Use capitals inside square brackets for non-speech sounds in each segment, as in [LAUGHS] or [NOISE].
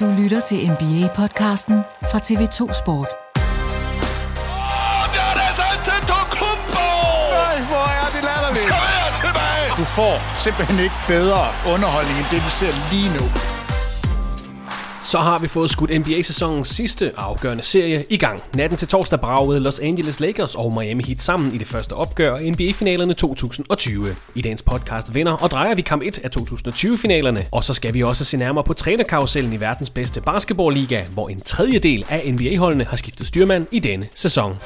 Du lytter til NBA-podcasten fra TV2 Sport. Der er det altså Antetokounmpo! Nej, hvor er det latterligt. Kom her tilbage! Du får simpelthen ikke bedre underholdning end det, vi ser lige nu. Så har vi fået skudt NBA-sæsonens sidste afgørende serie i gang. Natten til torsdag bragede Los Angeles Lakers og Miami Heat sammen i det første opgør af NBA-finalerne 2020. I dagens podcast vinder og drejer vi kamp 1 af 2020-finalerne, og så skal vi også se nærmere på trænerkarusellen i verdens bedste basketballliga, hvor en tredjedel af NBA-holdene har skiftet styrmand i denne sæson.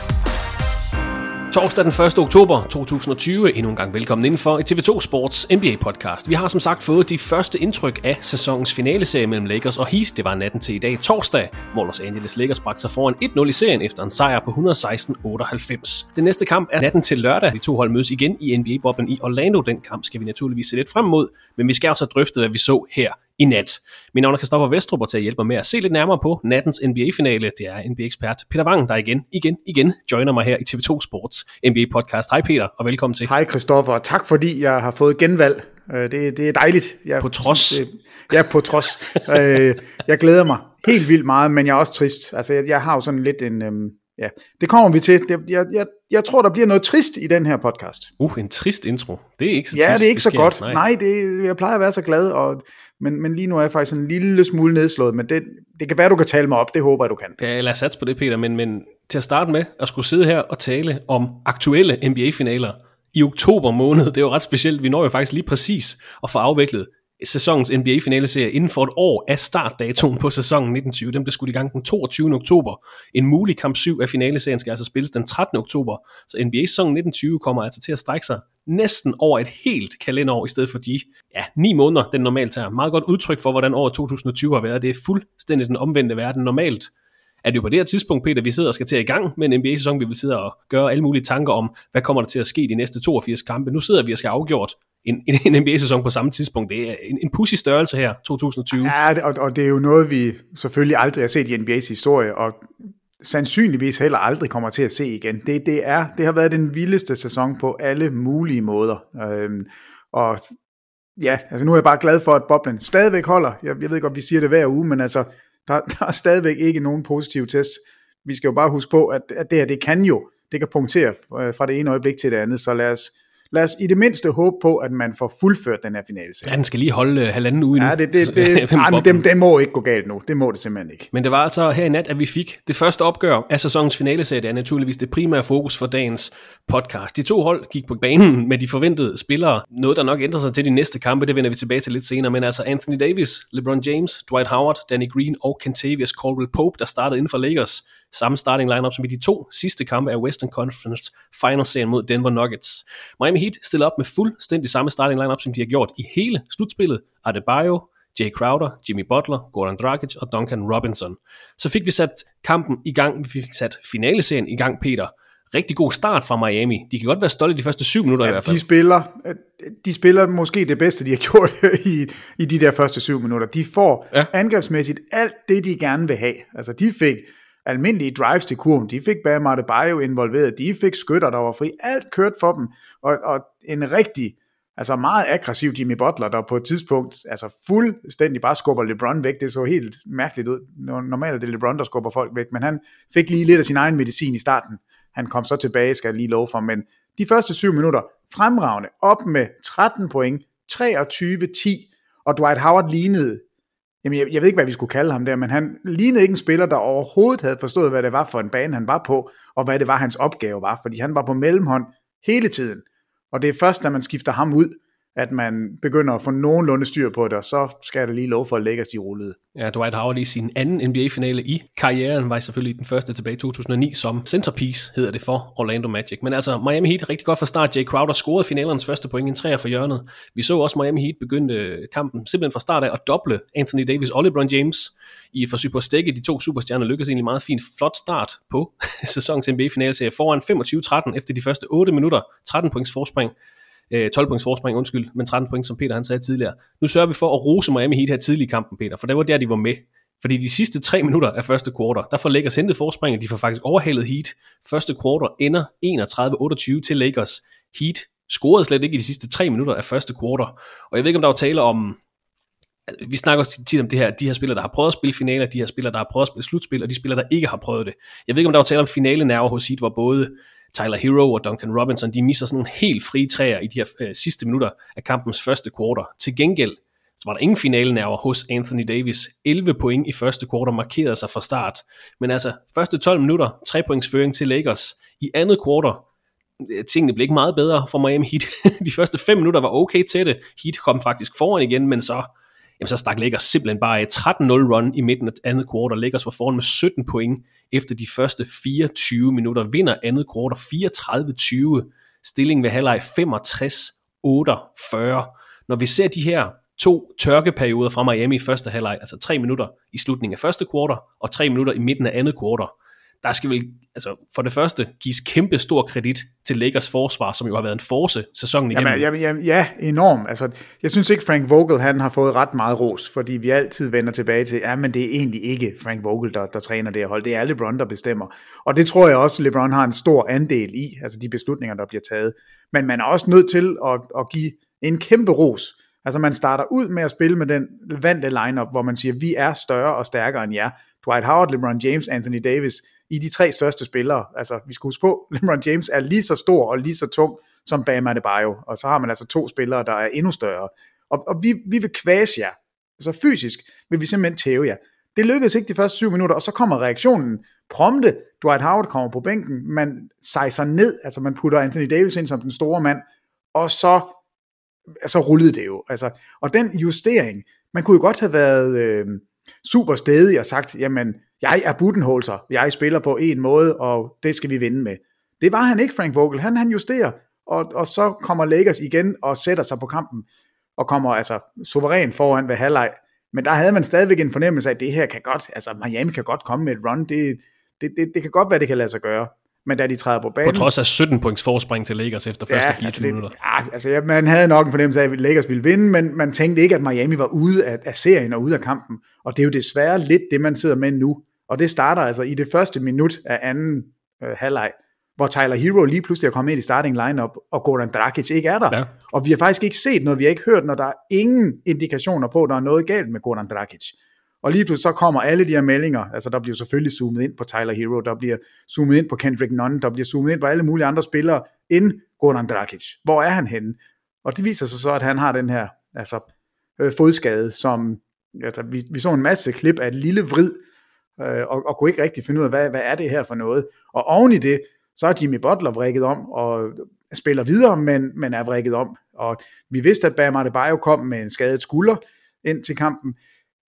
Torsdag den 1. oktober 2020. Endnu en gang velkommen indenfor i TV2 Sports NBA podcast. Vi har som sagt fået de første indtryk af sæsonens finaleserie mellem Lakers og Heat. Det var natten til i dag torsdag, hvor Los Angeles Lakers bragte sig foran 1-0 i serien efter en sejr på 116-98. Den næste kamp er natten til lørdag. De to hold mødes igen i NBA-boblen i Orlando. Den kamp skal vi naturligvis se lidt frem mod, men vi skal også have drøftet, hvad vi så her i nat. Min navn er Kristoffer Vestrup, og til at hjælpe mig med at se lidt nærmere på nattens NBA-finale, det er NBA-ekspert Peter Wang, der igen, igen, igen joiner mig her i TV2 Sports NBA-podcast. Hej Peter, og velkommen til. Hej Christoffer, og tak fordi jeg har fået genvalg. Øh, Det, det er dejligt. Jeg, På trods. Det, ja, på trods. Øh, jeg glæder mig helt vildt meget, men jeg er også trist. Altså, jeg, jeg har jo sådan lidt en... Øhm, ja, det kommer vi til. Det, jeg, jeg, jeg tror, der bliver noget trist i den her podcast. Uh, en trist intro. Det er ikke så Ja, trist, det er ikke så sker. godt. Nej, Nej det, jeg plejer at være så glad, og, men, men lige nu er jeg faktisk en lille smule nedslået, men det, det kan være, du kan tale mig op. Det håber jeg, du kan. Ja, lad os satse på det, Peter, men, men til at starte med at skulle sidde her og tale om aktuelle NBA-finaler i oktober måned, det er jo ret specielt. Vi når jo faktisk lige præcis at få afviklet sæsonens NBA-finaleserie inden for et år af startdatoen på sæsonen 1920. Den blev skudt i gang den 22. oktober. En mulig kamp 7 af finaleserien skal altså spilles den 13. oktober. Så NBA-sæsonen 1920 kommer altså til at strække sig næsten over et helt kalenderår, i stedet for de ja, 9 måneder, den normalt tager. Meget godt udtryk for, hvordan året 2020 har været. Det er fuldstændig den omvendte verden. Normalt er det jo på det her tidspunkt, Peter, vi sidder og skal til i gang med en NBA-sæson. Vi vil sidde og gøre alle mulige tanker om, hvad kommer der til at ske de næste 82 kampe. Nu sidder vi og skal afgjort en, en, NBA-sæson på samme tidspunkt. Det er en, en pussy størrelse her, 2020. Ja, og, og det er jo noget, vi selvfølgelig aldrig har set i NBA's historie, og sandsynligvis heller aldrig kommer til at se igen. Det, det, er, det har været den vildeste sæson på alle mulige måder. Øhm, og ja, altså nu er jeg bare glad for, at boblen stadigvæk holder. Jeg, jeg ved godt, vi siger det hver uge, men altså, der, [LAUGHS] der er stadigvæk ikke nogen positive test. Vi skal jo bare huske på, at, at det her, det kan jo, det kan punktere øh, fra det ene øjeblik til det andet, så lad os, lad os i det mindste håbe på, at man får fuldført den her finale. Ja, den skal lige holde øh, halvanden uge. Ja, det, det, det, [LAUGHS] med nej, det, det må ikke gå galt nu. Det må det simpelthen ikke. Men det var altså her i nat, at vi fik det første opgør af sæsonens finaleserie. Det er naturligvis det primære fokus for dagens podcast. De to hold gik på banen med de forventede spillere. Noget, der nok ændrer sig til de næste kampe, det vender vi tilbage til lidt senere. Men altså Anthony Davis, LeBron James, Dwight Howard, Danny Green og Kentavious Caldwell Pope, der startede inden for Lakers. Samme starting lineup som i de to sidste kampe af Western Conference Final serien mod Denver Nuggets. Miami Heat stiller op med fuldstændig samme starting lineup, som de har gjort i hele slutspillet. Adebayo, Jay Crowder, Jimmy Butler, Gordon Dragic og Duncan Robinson. Så fik vi sat kampen i gang, vi fik sat finaleserien i gang, Peter. Rigtig god start fra Miami. De kan godt være stolte de første syv minutter altså, i hvert fald. De spiller, de spiller måske det bedste, de har [LAUGHS] gjort i, i de der første syv minutter. De får ja. angrebsmæssigt alt det, de gerne vil have. Altså de fik almindelige drives til kurven, de fik Bam Adebayo involveret, de fik skytter, der var fri, alt kørt for dem, og, og en rigtig Altså meget aggressiv Jimmy Butler, der på et tidspunkt altså fuldstændig bare skubber LeBron væk. Det så helt mærkeligt ud. Normalt er det LeBron, der skubber folk væk, men han fik lige lidt af sin egen medicin i starten. Han kom så tilbage, skal jeg lige love for, men de første syv minutter fremragende, op med 13 point, 23-10, og Dwight Howard lignede, jamen jeg, jeg ved ikke, hvad vi skulle kalde ham der, men han lignede ikke en spiller, der overhovedet havde forstået, hvad det var for en bane, han var på, og hvad det var, hans opgave var, fordi han var på mellemhånd hele tiden. Og det er først, da man skifter ham ud, at man begynder at få nogenlunde styr på det, og så skal det lige lov for at lægge de rullede. Ja, Dwight Howard i sin anden NBA-finale i karrieren var selvfølgelig den første tilbage i 2009 som centerpiece, hedder det for Orlando Magic. Men altså, Miami Heat rigtig godt fra start. Jay Crowder scorede finalernes første point, en træer for hjørnet. Vi så også Miami Heat begynde øh, kampen simpelthen fra start af at doble Anthony Davis og LeBron James i et forsøg på at stikke de to superstjerner. Lykkedes egentlig meget fint. Flot start på [LAUGHS] sæsonens NBA-finale foran 25-13 efter de første 8 minutter. 13 points forspring. Øh, 12 points forspring, undskyld, men 13 point, som Peter han sagde tidligere. Nu sørger vi for at rose Miami Heat her tidlig i kampen, Peter, for det var der, de var med. Fordi de sidste tre minutter af første kvartal, der får Lakers hentet forspring, og de får faktisk overhalet Heat. Første kvartal ender 31-28 til Lakers. Heat scorede slet ikke i de sidste tre minutter af første kvartal. Og jeg ved ikke, om der var tale om, altså, vi snakker også tit om det her, de her spillere, der har prøvet at spille finaler, de her spillere, der har prøvet at spille slutspil, og de spillere, der ikke har prøvet det. Jeg ved ikke, om der var tale om finale nerver hos Heat, hvor både Tyler Hero og Duncan Robinson, de misser sådan nogle helt frie træer i de her øh, sidste minutter af kampens første kvartal. Til gengæld, så var der ingen finalenerver hos Anthony Davis. 11 point i første kvartal markerede sig fra start. Men altså, første 12 minutter, 3 points føring til Lakers. I andet kvartal, øh, tingene blev ikke meget bedre for Miami Heat. [LAUGHS] de første 5 minutter var okay til det. Heat kom faktisk foran igen, men så jamen så stak Lakers simpelthen bare af 13-0 run i midten af andet kvartal. Lakers var foran med 17 point efter de første 24 minutter. Vinder andet kvartal 34-20. Stilling ved halvleg 65-48. Når vi ser de her to tørkeperioder fra Miami i første halvleg, altså 3 minutter i slutningen af første kvartal og 3 minutter i midten af andet kvartal, der skal vel altså, for det første gives kæmpe stor kredit til Lakers forsvar, som jo har været en force sæsonen igennem. Jamen, jamen, jamen, ja, enormt. Altså, jeg synes ikke, Frank Vogel han har fået ret meget ros, fordi vi altid vender tilbage til, ja, men det er egentlig ikke Frank Vogel, der, der træner det her hold. Det er LeBron, der bestemmer. Og det tror jeg også, LeBron har en stor andel i, altså de beslutninger, der bliver taget. Men man er også nødt til at, at give en kæmpe ros. Altså man starter ud med at spille med den vante lineup, hvor man siger, vi er større og stærkere end jer. Dwight Howard, LeBron James, Anthony Davis, i de tre største spillere. Altså, vi skal huske på, [LAUGHS] LeBron James er lige så stor og lige så tung som Bam Adebayo, og så har man altså to spillere, der er endnu større. Og, og vi, vi vil kvæse jer. Altså fysisk vil vi simpelthen tæve jer. Det lykkedes ikke de første syv minutter, og så kommer reaktionen prompte. Dwight Howard kommer på bænken, man sejser ned, altså man putter Anthony Davis ind som den store mand, og så, så rullede det jo. Altså, og den justering, man kunne jo godt have været øh, super stedig og sagt, jamen, jeg er Budenholzer, jeg spiller på en måde, og det skal vi vinde med. Det var han ikke, Frank Vogel. Han, han justerer, og, og så kommer Lakers igen og sætter sig på kampen, og kommer altså suveræn foran ved halvleg. Men der havde man stadigvæk en fornemmelse af, at det her kan godt, altså Miami kan godt komme med et run. Det, det, det, det kan godt være, det kan lade sig gøre. Men da de træder på banen... På trods af 17 points forspring til Lakers efter første ja, 24 altså det, minutter. Ja, altså ja, man havde nok en fornemmelse af, at Lakers ville vinde, men man tænkte ikke, at Miami var ude af, af serien og ude af kampen. Og det er jo desværre lidt det, man sidder med nu. Og det starter altså i det første minut af anden øh, halvleg, hvor Tyler Hero lige pludselig er kommet ind i starting lineup, og Goran Dragic ikke er der. Ja. Og vi har faktisk ikke set noget, vi har ikke hørt, når der er ingen indikationer på, at der er noget galt med Goran Dragic. Og lige pludselig så kommer alle de her meldinger, altså der bliver selvfølgelig zoomet ind på Tyler Hero, der bliver zoomet ind på Kendrick Nunn, der bliver zoomet ind på alle mulige andre spillere end Goran Dragic. Hvor er han henne? Og det viser sig så, at han har den her altså, øh, fodskade, som altså, vi, vi så en masse klip af et lille vrid, øh, og, og kunne ikke rigtig finde ud af, hvad, hvad er det her for noget. Og oven i det, så er Jimmy Butler vrikket om, og spiller videre, men, men er vrikket om. Og vi vidste, at Bam Adebayo kom med en skadet skulder ind til kampen.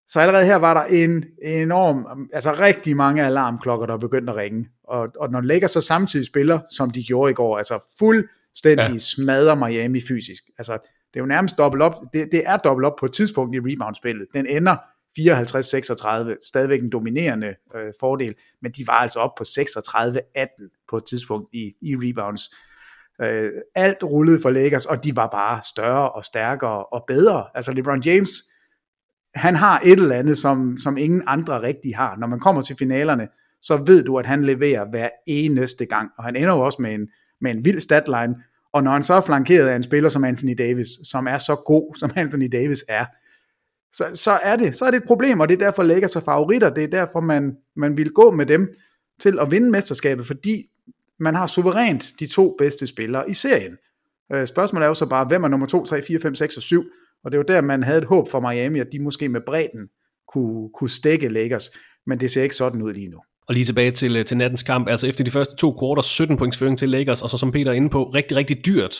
Så allerede her var der en enorm, altså rigtig mange alarmklokker, der begyndte at ringe. Og, og når Lakers så samtidig spiller, som de gjorde i går, altså fuldstændig ja. smadrer Miami fysisk. Altså, det er jo nærmest dobbelt op. Det, det er dobbelt op på et tidspunkt i rebound-spillet. Den ender 54-36, stadigvæk en dominerende øh, fordel, men de var altså op på 36-18 på et tidspunkt i, i rebounds. Øh, alt rullede for Lakers, og de var bare større og stærkere og bedre. Altså LeBron James, han har et eller andet, som, som ingen andre rigtig har. Når man kommer til finalerne, så ved du, at han leverer hver eneste gang, og han ender jo også med en, med en vild statline, og når han så er flankeret af en spiller som Anthony Davis, som er så god, som Anthony Davis er, så, så, er, det, så er det et problem, og det er derfor Lakers er favoritter, det er derfor man, man vil gå med dem til at vinde mesterskabet, fordi man har suverænt de to bedste spillere i serien. Øh, spørgsmålet er jo så bare, hvem er nummer 2, 3, 4, 5, 6 og 7, og det er jo der, man havde et håb for Miami, at de måske med bredden kunne, kunne stikke Lakers, men det ser ikke sådan ud lige nu. Og lige tilbage til, øh, til nattens kamp, altså efter de første to quarters, 17 points føring til Lakers, og så som Peter er inde på, rigtig, rigtig dyrt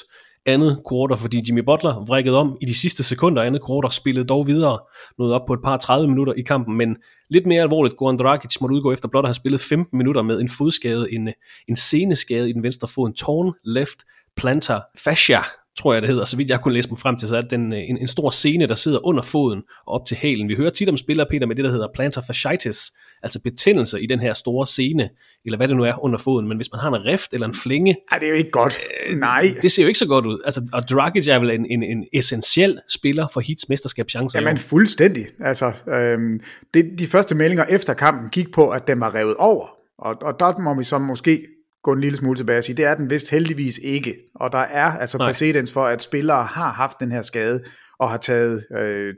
andet quarter, fordi Jimmy Butler vrikkede om i de sidste sekunder andet quarter, spillede dog videre, nåede op på et par 30 minutter i kampen, men lidt mere alvorligt, Goran Dragic måtte udgå efter blot at have spillet 15 minutter med en fodskade, en, en seneskade i den venstre fod, en torn left plantar fascia, tror jeg det hedder, så vidt jeg kunne læse mig frem til, så er det den, øh, en, en stor scene, der sidder under foden og op til hælen. Vi hører tit om spillere, Peter, med det, der hedder plantar fasciitis, altså betændelse i den her store scene, eller hvad det nu er under foden, men hvis man har en rift eller en flinge... Nej, det er jo ikke godt. Øh, Nej. Det, det ser jo ikke så godt ud. Altså, og Dragic er vel en, en, en essentiel spiller for Heats mesterskabschancer. Jamen fuldstændig. Altså, øhm, det, de første meldinger efter kampen gik på, at den var revet over. Og, og der må vi så måske gå en lille smule tilbage og sige, det er den vist heldigvis ikke. Og der er altså Nej. præcedens for, at spillere har haft den her skade, og har taget, øh,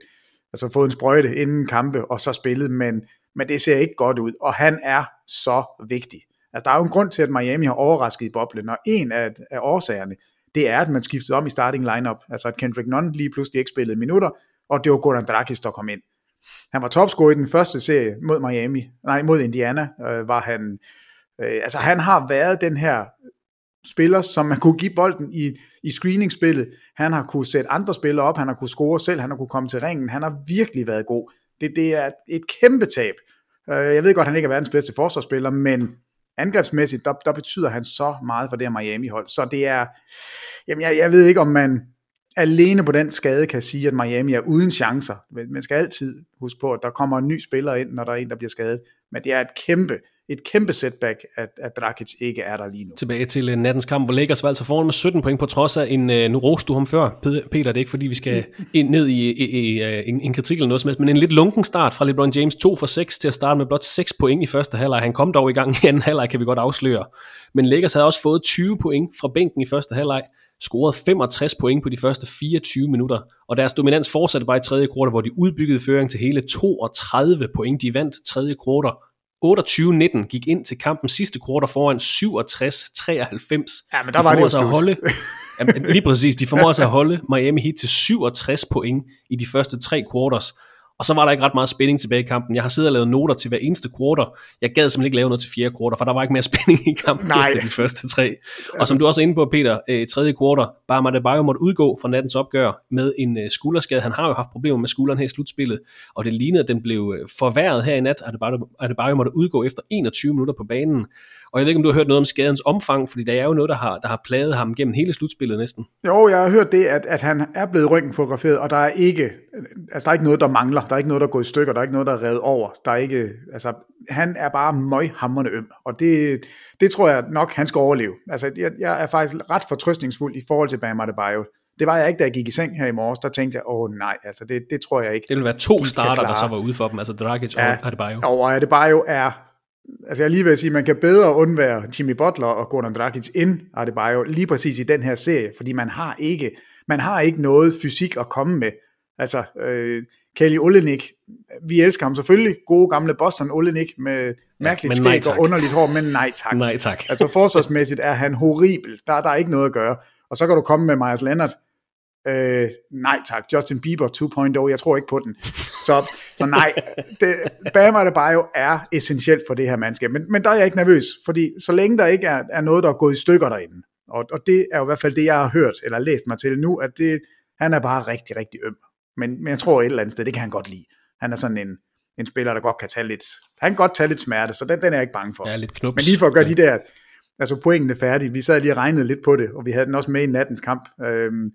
altså fået en sprøjte inden kampe, og så spillet, men, men det ser ikke godt ud, og han er så vigtig. Altså der er jo en grund til, at Miami har overrasket i boblen, og en af, af årsagerne, det er, at man skiftede om i starting lineup, altså at Kendrick Nunn lige pludselig ikke spillede minutter, og det var Gordon Dragic, der kom ind. Han var topscorer i den første serie mod Miami, nej, mod Indiana, øh, var han Øh, altså han har været den her spiller, som man kunne give bolden i, i screeningspillet. Han har kunne sætte andre spillere op, han har kunne score selv, han har kunne komme til ringen. Han har virkelig været god. Det, det er et kæmpe tab. Øh, jeg ved godt, at han ikke er verdens bedste forsvarsspiller, men angrebsmæssigt, der, der betyder han så meget for det her Miami-hold. Så det er, jamen jeg, jeg ved ikke, om man alene på den skade kan sige, at Miami er uden chancer. Man skal altid huske på, at der kommer en ny spiller ind, når der er en, der bliver skadet. Men det er et kæmpe, et kæmpe setback, at, at Drakic ikke er der lige nu. Tilbage til uh, nattens kamp, hvor Lakers var altså foran med 17 point på trods af en, uh, nu roste du ham før, Peter, det er ikke fordi vi skal [LAUGHS] ind, ned i, i, i uh, en, en kritik eller noget som helst, men en lidt lunken start fra LeBron James, 2 for 6 til at starte med blot 6 point i første halvleg. Han kom dog i gang i anden halvleg, kan vi godt afsløre. Men Lakers havde også fået 20 point fra bænken i første halvleg, scoret 65 point på de første 24 minutter, og deres dominans fortsatte bare i tredje kvartal, hvor de udbyggede føring til hele 32 point. De vandt tredje kvartal 28-19 gik ind til kampen sidste kvartal foran 67-93. Ja, men der de var det jo at holde, [LAUGHS] jamen, Lige præcis, de formår altså at holde Miami Heat til 67 point i de første tre quarters. Og så var der ikke ret meget spænding tilbage i kampen. Jeg har siddet og lavet noter til hver eneste quarter. Jeg gad simpelthen ikke lave noget til fjerde quarter, for der var ikke mere [LAUGHS] spænding i kampen Nej. efter de første tre. Og som du også er inde på, Peter, øh, tredje quarter, bare Bayo måtte udgå fra nattens opgør med en øh, skulderskade. Han har jo haft problemer med skulderen her i slutspillet, og det lignede, at den blev øh, forværret her i nat, at Bayo måtte udgå efter 21 minutter på banen. Og jeg ved ikke, om du har hørt noget om skadens omfang, fordi det er jo noget, der har, der har plaget ham gennem hele slutspillet næsten. Jo, jeg har hørt det, at, at han er blevet røntgenfotograferet, og der er ikke, altså der er ikke noget, der mangler. Der er ikke noget, der er gået i stykker. Der er ikke noget, der er revet over. Der er ikke, altså, han er bare møghamrende øm, og det, det tror jeg nok, han skal overleve. Altså, jeg, jeg er faktisk ret fortrøstningsfuld i forhold til Bam Adebayo. Det var jeg ikke, da jeg gik i seng her i morges. Der tænkte jeg, åh nej, altså det, det tror jeg ikke. Det ville være to starter, der så var ude for dem, altså Dragic ja, og Adebayo. Og Adebayo er altså jeg lige vil sige, man kan bedre undvære Jimmy Butler og Gordon Dragic end Adebayo lige præcis i den her serie, fordi man har ikke, man har ikke noget fysik at komme med. Altså, øh, Kelly Olenik, vi elsker ham selvfølgelig, gode gamle Boston Olenik med mærkeligt ja, skæg og underligt hår, men nej [LAUGHS] tak. nej tak. altså forsvarsmæssigt er han horribel, der, der er ikke noget at gøre. Og så kan du komme med Myers Leonard, Øh, nej tak, Justin Bieber 2.0, jeg tror ikke på den. Så, så nej, det, Bam Adebayo er essentielt for det her mandskab. Men, men der er jeg ikke nervøs, fordi så længe der ikke er, er noget, der er gået i stykker derinde, og, og det er jo i hvert fald det, jeg har hørt, eller læst mig til nu, at det, han er bare rigtig, rigtig øm. Men, men jeg tror et eller andet sted, det kan han godt lide. Han er sådan en, en spiller, der godt kan tage lidt, han kan godt tage lidt smerte, så den, den er jeg ikke bange for. Ja, lidt knups. Men lige for at gøre ja. de der, altså pointene færdige, vi sad lige og regnede lidt på det, og vi havde den også med i nattens kamp. Øhm,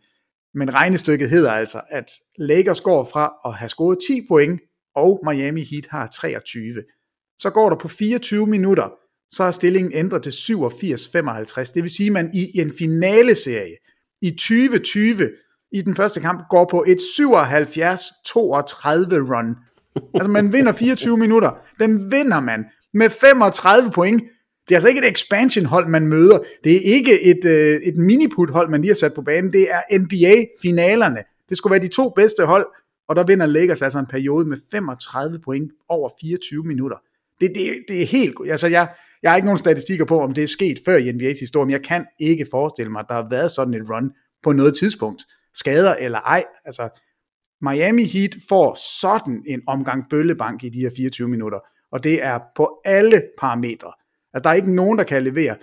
men regnestykket hedder altså, at Lakers går fra at have scoret 10 point, og Miami Heat har 23. Så går der på 24 minutter, så er stillingen ændret til 87-55. Det vil sige, at man i en finaleserie i 2020 i den første kamp går på et 77-32 run. Altså man vinder 24 minutter. Den vinder man med 35 point. Det er altså ikke et expansion hold, man møder. Det er ikke et, øh, et miniput hold, man lige har sat på banen. Det er NBA-finalerne. Det skulle være de to bedste hold, og der vinder Lakers altså en periode med 35 point over 24 minutter. Det, det, det er helt... Altså jeg, jeg har ikke nogen statistikker på, om det er sket før i NBA's historie, men jeg kan ikke forestille mig, at der har været sådan et run på noget tidspunkt. Skader eller ej. Altså, Miami Heat får sådan en omgang bøllebank i de her 24 minutter, og det er på alle parametre. Altså, der er ikke nogen, der kan levere.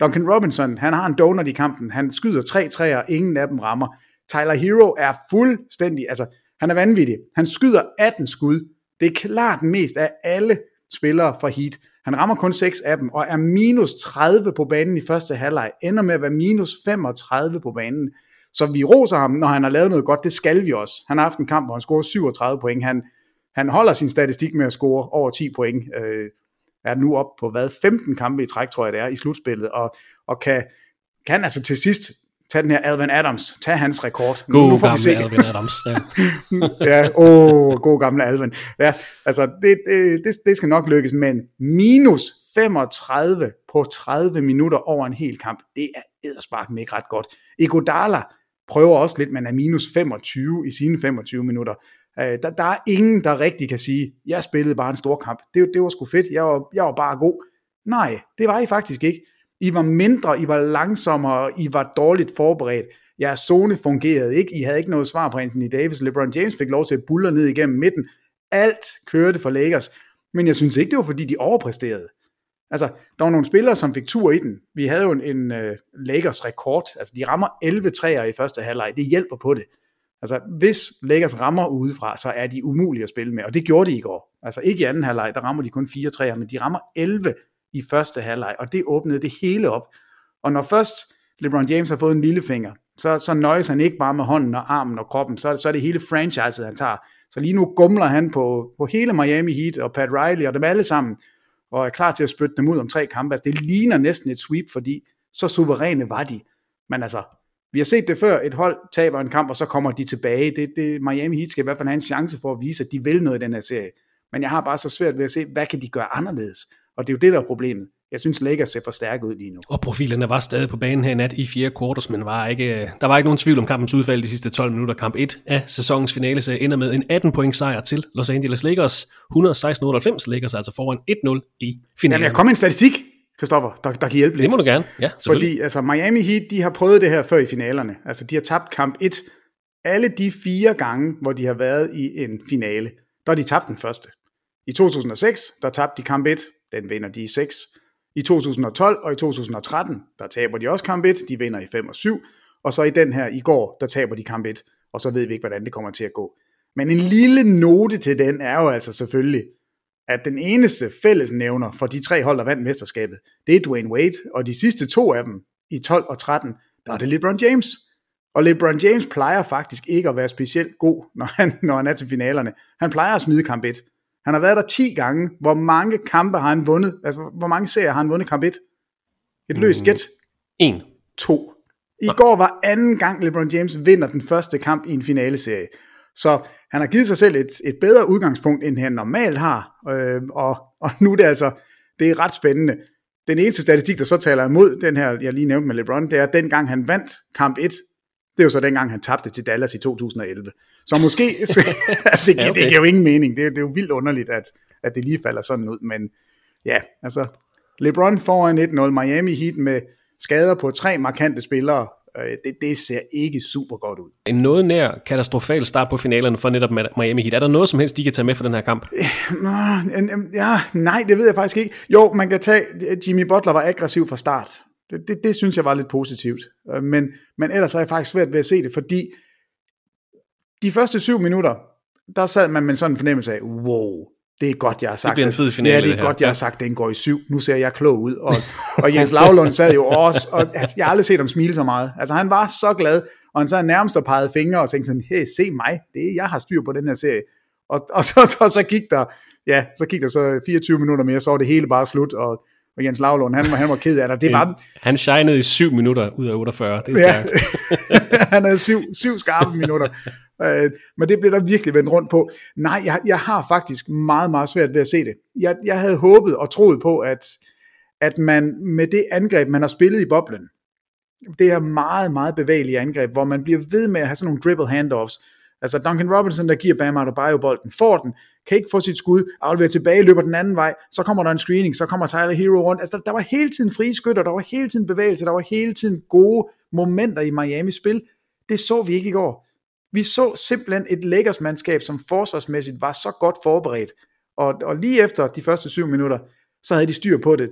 Duncan Robinson, han har en donut i kampen. Han skyder tre træer, ingen af dem rammer. Tyler Hero er fuldstændig, altså, han er vanvittig. Han skyder 18 skud. Det er klart mest af alle spillere fra Heat. Han rammer kun 6 af dem, og er minus 30 på banen i første halvleg. Ender med at være minus 35 på banen. Så vi roser ham, når han har lavet noget godt. Det skal vi også. Han har haft en kamp, hvor han scorer 37 point. Han, han holder sin statistik med at score over 10 point. Øh, er nu op på hvad? 15 kampe i træk, tror jeg det er, i slutspillet. Og, og kan, kan altså til sidst tage den her Alvin Adams, tage hans rekord. God nu får gamle vi se. Alvin Adams. Ja, [LAUGHS] ja åh, god gamle Alvin. Ja, altså det, det, det skal nok lykkes, men minus 35 på 30 minutter over en hel kamp, det er eddersparken ikke ret godt. Iguodala prøver også lidt, men er minus 25 i sine 25 minutter. Uh, der, der er ingen, der rigtig kan sige, jeg spillede bare en stor kamp. Det, det var sgu fedt, jeg var, jeg var bare god. Nej, det var I faktisk ikke. I var mindre, I var langsommere, I var dårligt forberedt. Jeres zone fungerede ikke, I havde ikke noget svar på Anthony Davis. LeBron James fik lov til at bulle ned igennem midten. Alt kørte for Lakers, men jeg synes ikke, det var fordi, de overpræsterede. Altså, der var nogle spillere, som fik tur i den. Vi havde jo en, en uh, Lakers rekord. Altså, de rammer 11 træer i første halvleg. Det hjælper på det. Altså, hvis Lakers rammer udefra, så er de umulige at spille med. Og det gjorde de i går. Altså, ikke i anden halvleg, der rammer de kun 4 3 men de rammer 11 i første halvleg, og det åbnede det hele op. Og når først LeBron James har fået en lillefinger, så, så nøjes han ikke bare med hånden og armen og kroppen, så, så er det hele franchiset, han tager. Så lige nu gumler han på, på hele Miami Heat og Pat Riley og dem alle sammen, og er klar til at spytte dem ud om tre kampe. Altså, det ligner næsten et sweep, fordi så suveræne var de. Men altså, vi har set det før, et hold taber en kamp, og så kommer de tilbage. Det, det, Miami Heat skal i hvert fald have en chance for at vise, at de vil noget i den her serie. Men jeg har bare så svært ved at se, hvad kan de gøre anderledes? Og det er jo det, der er problemet. Jeg synes, Lakers ser for stærke ud lige nu. Og profilerne var stadig på banen her i nat i fire quarters, men var ikke, der var ikke nogen tvivl om kampens udfald de sidste 12 minutter. Kamp 1 af sæsonens finale så ender med en 18 point sejr til Los Angeles Lakers. 116-98 Lakers altså foran 1-0 i finalen. Jamen, jeg kom en statistik, Christoffer, der, der kan hjælpe lidt. Det må du gerne, ja, Fordi altså, Miami Heat, de har prøvet det her før i finalerne. Altså, de har tabt kamp 1. Alle de fire gange, hvor de har været i en finale, der har de tabt den første. I 2006, der tabte de kamp 1, den vinder de i 6. I 2012 og i 2013, der taber de også kamp 1, de vinder i 5 og 7. Og så i den her i går, der taber de kamp 1, og så ved vi ikke, hvordan det kommer til at gå. Men en lille note til den er jo altså selvfølgelig, at den eneste fællesnævner for de tre hold, der vandt mesterskabet, det er Dwayne Wade, og de sidste to af dem, i 12 og 13, der er det LeBron James. Og LeBron James plejer faktisk ikke at være specielt god, når han, når han er til finalerne. Han plejer at smide kamp 1. Han har været der 10 gange. Hvor mange kampe har han vundet? Altså, hvor mange serier har han vundet kamp 1? Et løst mm. gæt? En. To. I går var anden gang LeBron James vinder den første kamp i en finaleserie. Så han har givet sig selv et, et bedre udgangspunkt, end han normalt har. Øh, og, og nu er det altså, det er ret spændende. Den eneste statistik, der så taler imod den her, jeg lige nævnte med LeBron, det er, at dengang han vandt kamp 1, det er jo så dengang, han tabte til Dallas i 2011. Så måske, [LAUGHS] [LAUGHS] det, ja, okay. det giver jo ingen mening. Det, det er jo vildt underligt, at, at det lige falder sådan ud. Men ja, altså, LeBron foran 1-0, Miami Heat med skader på tre markante spillere. Øh, det, det ser ikke super godt ud. En noget nær katastrofal start på finalerne for netop Miami Heat. Er der noget som helst, de kan tage med for den her kamp? Ja, nej, det ved jeg faktisk ikke. Jo, man kan tage, Jimmy Butler var aggressiv fra start. Det, det, det synes jeg var lidt positivt. Øh, men, men ellers er jeg faktisk svært ved at se det, fordi de første syv minutter der sad man med sådan en fornemmelse af, wow, det er godt, jeg har sagt det. bliver en fed finale, Ja, det er det godt, her. jeg har sagt, den går i syv. Nu ser jeg klog ud. Og, og Jens [LAUGHS] Lavlund sad jo også, og altså, jeg har aldrig set ham smile så meget. Altså, han var så glad, og han sad nærmest og pegede fingre og tænkte sådan, hey, se mig, det er, jeg har styr på den her serie. Og, og [LAUGHS] så, så, så, gik der, ja, så gik der så 24 minutter mere, så var det hele bare slut, og, og Jens Lavlund, han, var- han var ked af det. Det var, Han shinede i 7 minutter ud af 48. Det er Ja. stærkt. [LAUGHS] han havde syv, syv skarpe minutter. Øh, men det blev der virkelig vendt rundt på. Nej, jeg, jeg har faktisk meget, meget svært ved at se det. Jeg, jeg havde håbet og troet på, at, at man med det angreb, man har spillet i boblen, det her meget, meget bevægelige angreb, hvor man bliver ved med at have sådan nogle dribble handoffs. Altså Duncan Robinson, der giver Bam Adebayo bolden, får den, kan ikke få sit skud, afleverer tilbage, løber den anden vej, så kommer der en screening, så kommer Tyler Hero rundt. Altså der, der var hele tiden frie skytter, der var hele tiden bevægelse, der var hele tiden gode momenter i Miamis spil. Det så vi ikke i går. Vi så simpelthen et Lakers-mandskab, som forsvarsmæssigt var så godt forberedt. Og, og lige efter de første syv minutter, så havde de styr på det.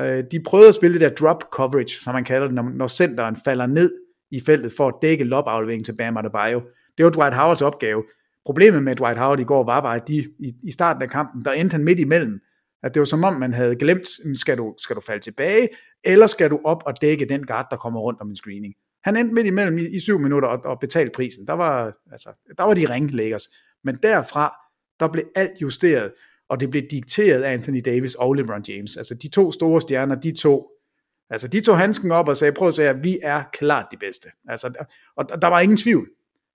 Øh, De prøvede at spille det der drop coverage, som man kalder det, når, når centeren falder ned i feltet for at dække lobafleveringen til Bam Adebayo. Det var Dwight Howards opgave. Problemet med Dwight Howard i går var bare, at de, i, i starten af kampen, der endte han midt imellem. At det var som om, man havde glemt, skal du, skal du falde tilbage, eller skal du op og dække den guard, der kommer rundt om en screening. Han endte midt imellem i, i syv minutter og, og betalte prisen. Der var, altså, der var de ringlæggers. Men derfra, der blev alt justeret, og det blev dikteret af Anthony Davis og LeBron James. Altså de to store stjerner, de to, altså de tog handsken op og sagde, prøv at se, vi er klart de bedste. Altså, og, og der var ingen tvivl.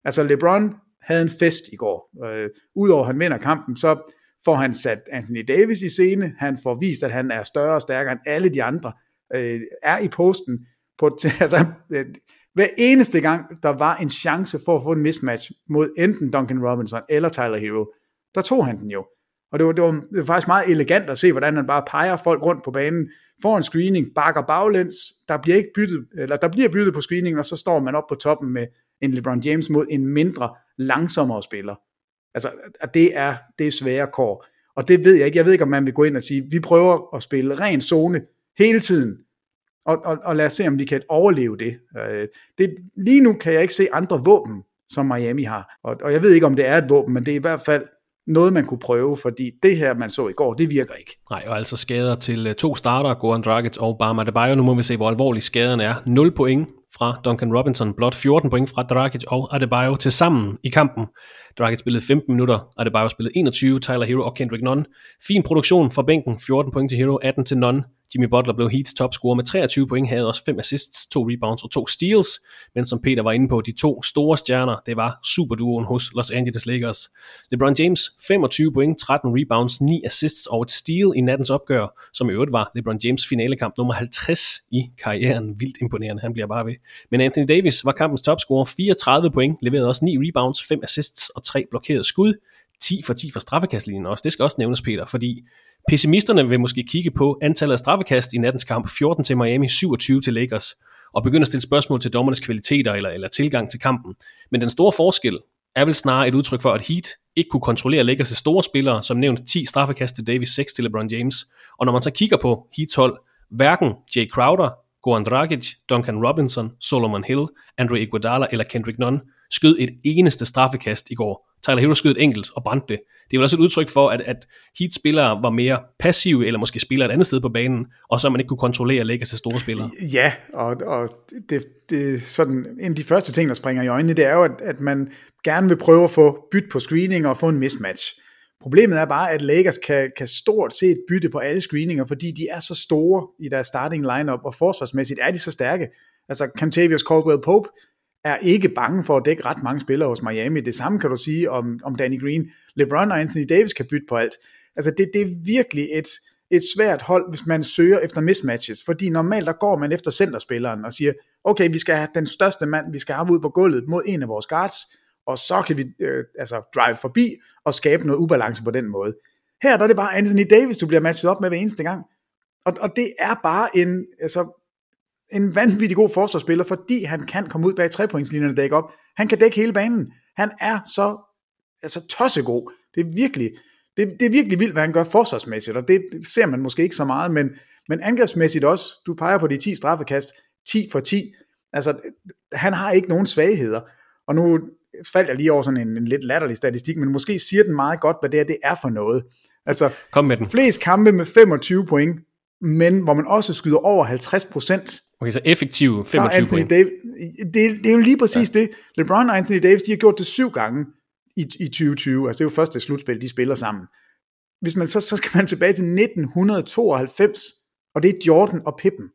Altså LeBron havde en fest i går. Øh, Udover at han vinder kampen, så får han sat Anthony Davis i scene. Han får vist, at han er større og stærkere end alle de andre. Øh, er i posten. På, [LAUGHS] altså, øh, hver eneste gang, der var en chance for at få en mismatch mod enten Duncan Robinson eller Tyler Hero, der tog han den jo. Og det var, det, var, det var faktisk meget elegant at se, hvordan han bare peger folk rundt på banen, får en screening, bakker baglæns, der bliver ikke byttet, eller der bliver byttet på screeningen, og så står man op på toppen med en LeBron James mod en mindre, langsommere spiller. Altså, at det er, det er svære kår. Og det ved jeg ikke. Jeg ved ikke, om man vil gå ind og sige, vi prøver at spille ren zone hele tiden, og, og, og lad os se, om vi kan overleve det. Øh, det. Lige nu kan jeg ikke se andre våben, som Miami har. Og, og jeg ved ikke, om det er et våben, men det er i hvert fald noget, man kunne prøve, fordi det her, man så i går, det virker ikke. Nej, og altså skader til øh, to starter, Goran Dragic og Bam Adebayo. Nu må vi se, hvor alvorlig skaden er. 0 point fra Duncan Robinson, blot 14 point fra Dragic og Adebayo til sammen i kampen. Dragic spillede 15 minutter, Adebayo spillede 21, Tyler Hero og Kendrick Nunn. Fin produktion fra bænken, 14 point til Hero, 18 til Nunn. Jimmy Butler blev Heats topscorer med 23 point, havde også 5 assists, 2 rebounds og 2 steals. Men som Peter var inde på, de to store stjerner, det var superduoen hos Los Angeles Lakers. LeBron James, 25 point, 13 rebounds, 9 assists og et steal i nattens opgør, som i øvrigt var LeBron James finalekamp nummer 50 i karrieren. Vildt imponerende, han bliver bare ved. Men Anthony Davis var kampens topscorer, 34 point, leverede også 9 rebounds, 5 assists og 3 blokerede skud. 10 for 10 fra straffekastlinjen også. Det skal også nævnes, Peter, fordi pessimisterne vil måske kigge på antallet af straffekast i nattens kamp, 14 til Miami, 27 til Lakers, og begynde at stille spørgsmål til dommernes kvaliteter eller, eller tilgang til kampen. Men den store forskel er vel snarere et udtryk for, at Heat ikke kunne kontrollere Lakers' store spillere, som nævnt 10 straffekast til Davis, 6 til LeBron James. Og når man så kigger på Heats hold, hverken Jay Crowder, Goran Dragic, Duncan Robinson, Solomon Hill, Andre Iguodala eller Kendrick Nunn skød et eneste straffekast i går. Tyler Hero skød et enkelt og brændte det. Det er jo også et udtryk for, at, at Heat-spillere var mere passive, eller måske spiller et andet sted på banen, og så man ikke kunne kontrollere Lakers' store spillere. Ja, og, og det, det sådan, en af de første ting, der springer i øjnene, det er jo, at, at man gerne vil prøve at få byt på screening og få en mismatch. Problemet er bare, at Lakers kan, kan stort set bytte på alle screeninger, fordi de er så store i deres starting lineup, og forsvarsmæssigt er de så stærke. Altså, Cantavius Caldwell Pope er ikke bange for at dække ret mange spillere hos Miami. Det samme kan du sige om, om Danny Green. LeBron og Anthony Davis kan bytte på alt. Altså, det, det er virkelig et, et svært hold, hvis man søger efter mismatches, fordi normalt der går man efter centerspilleren og siger, okay, vi skal have den største mand, vi skal have ud på gulvet mod en af vores guards, og så kan vi øh, altså drive forbi og skabe noget ubalance på den måde. Her der er det bare Anthony Davis, du bliver matchet op med hver eneste gang. Og, og det er bare en, altså, en vanvittig god forsvarsspiller, fordi han kan komme ud bag trepointslinjen og dække op. Han kan dække hele banen. Han er så altså, tossegod. Det er virkelig, det, det er virkelig vildt, hvad han gør forsvarsmæssigt, og det, det ser man måske ikke så meget, men, men angrebsmæssigt også, du peger på de 10 straffekast, 10 for 10, altså han har ikke nogen svagheder, og nu faldt jeg lige over sådan en, en lidt latterlig statistik, men måske siger den meget godt, hvad det er, det er for noget. Altså, Kom med den. flest kampe med 25 point, men hvor man også skyder over 50 procent. Okay, så effektiv 25 Anthony point. Davis, det, det er jo lige præcis ja. det. LeBron og Anthony Davis, de har gjort det syv gange i, i 2020. Altså det er jo første slutspil, de spiller sammen. Hvis man så, så skal man tilbage til 1992, og det er Jordan og Pippen.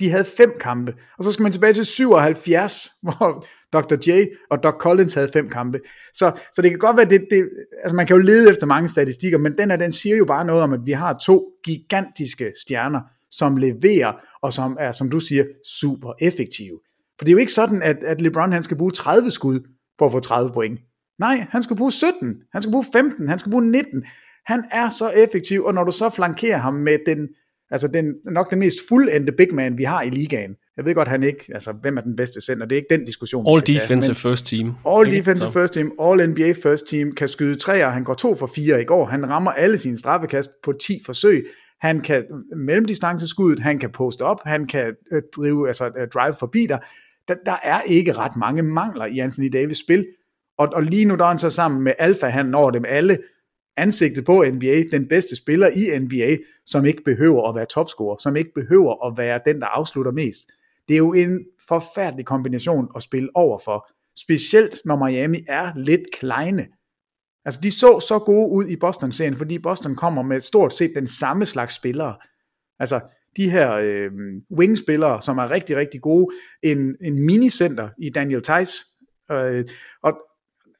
De havde fem kampe. Og så skal man tilbage til 77, [LAUGHS] hvor Dr. J og Doc Collins havde fem kampe. Så, så det kan godt være, det, det, altså man kan jo lede efter mange statistikker, men den her, den siger jo bare noget om, at vi har to gigantiske stjerner, som leverer, og som er, som du siger, super effektive. For det er jo ikke sådan, at, at LeBron han skal bruge 30 skud på at få 30 point. Nej, han skal bruge 17, han skal bruge 15, han skal bruge 19. Han er så effektiv, og når du så flankerer ham med den, altså den, nok den mest fuldendte big man, vi har i ligaen. Jeg ved godt, han ikke, altså hvem er den bedste center, det er ikke den diskussion, All tage, defensive men- first team. All Ikke? defensive first team, all NBA first team, kan skyde træer, han går to for fire i går, han rammer alle sine straffekast på 10 forsøg, han kan mellemdistanceskuddet, han kan poste op, han kan øh, drive, altså øh, drive forbi dig. Der, der er ikke ret mange mangler i Anthony Davis spil, og, og lige nu der er han så sammen med Alfa, han når dem alle, ansigtet på NBA, den bedste spiller i NBA, som ikke behøver at være topscorer, som ikke behøver at være den, der afslutter mest. Det er jo en forfærdelig kombination at spille over for, specielt når Miami er lidt kleine. Altså de så så gode ud i Boston-serien, fordi Boston kommer med stort set den samme slags spillere. Altså de her øh, wing-spillere, som er rigtig, rigtig gode. En, en minicenter i Daniel Tice. Øh, og,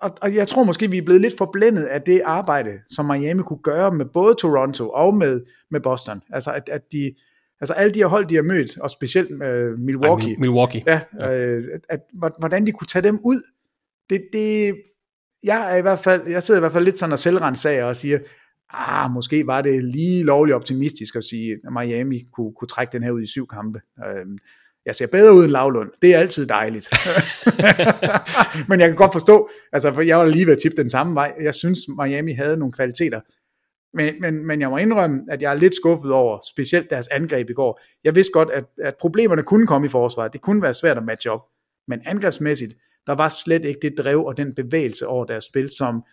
og, og jeg tror måske, vi er blevet lidt forblændet af det arbejde, som Miami kunne gøre med både Toronto og med, med Boston. Altså at, at de, altså alle de her hold, de har mødt, og specielt øh, Milwaukee. Ej, Milwaukee. Ja, øh, at, at, hvordan de kunne tage dem ud. Det, det, jeg er i hvert fald, jeg sidder i hvert fald lidt sådan og selvrensager og siger, ah, måske var det lige lovligt optimistisk at sige, at Miami kunne, kunne trække den her ud i syv kampe. Øhm, jeg ser bedre ud end Lavlund. Det er altid dejligt. [LAUGHS] Men jeg kan godt forstå, altså for jeg var lige ved at tippe den samme vej. Jeg synes, Miami havde nogle kvaliteter. Men, men, men jeg må indrømme, at jeg er lidt skuffet over, specielt deres angreb i går. Jeg vidste godt, at, at problemerne kunne komme i forsvaret. Det kunne være svært at matche op. Men angrebsmæssigt, der var slet ikke det drev og den bevægelse over deres spil, som,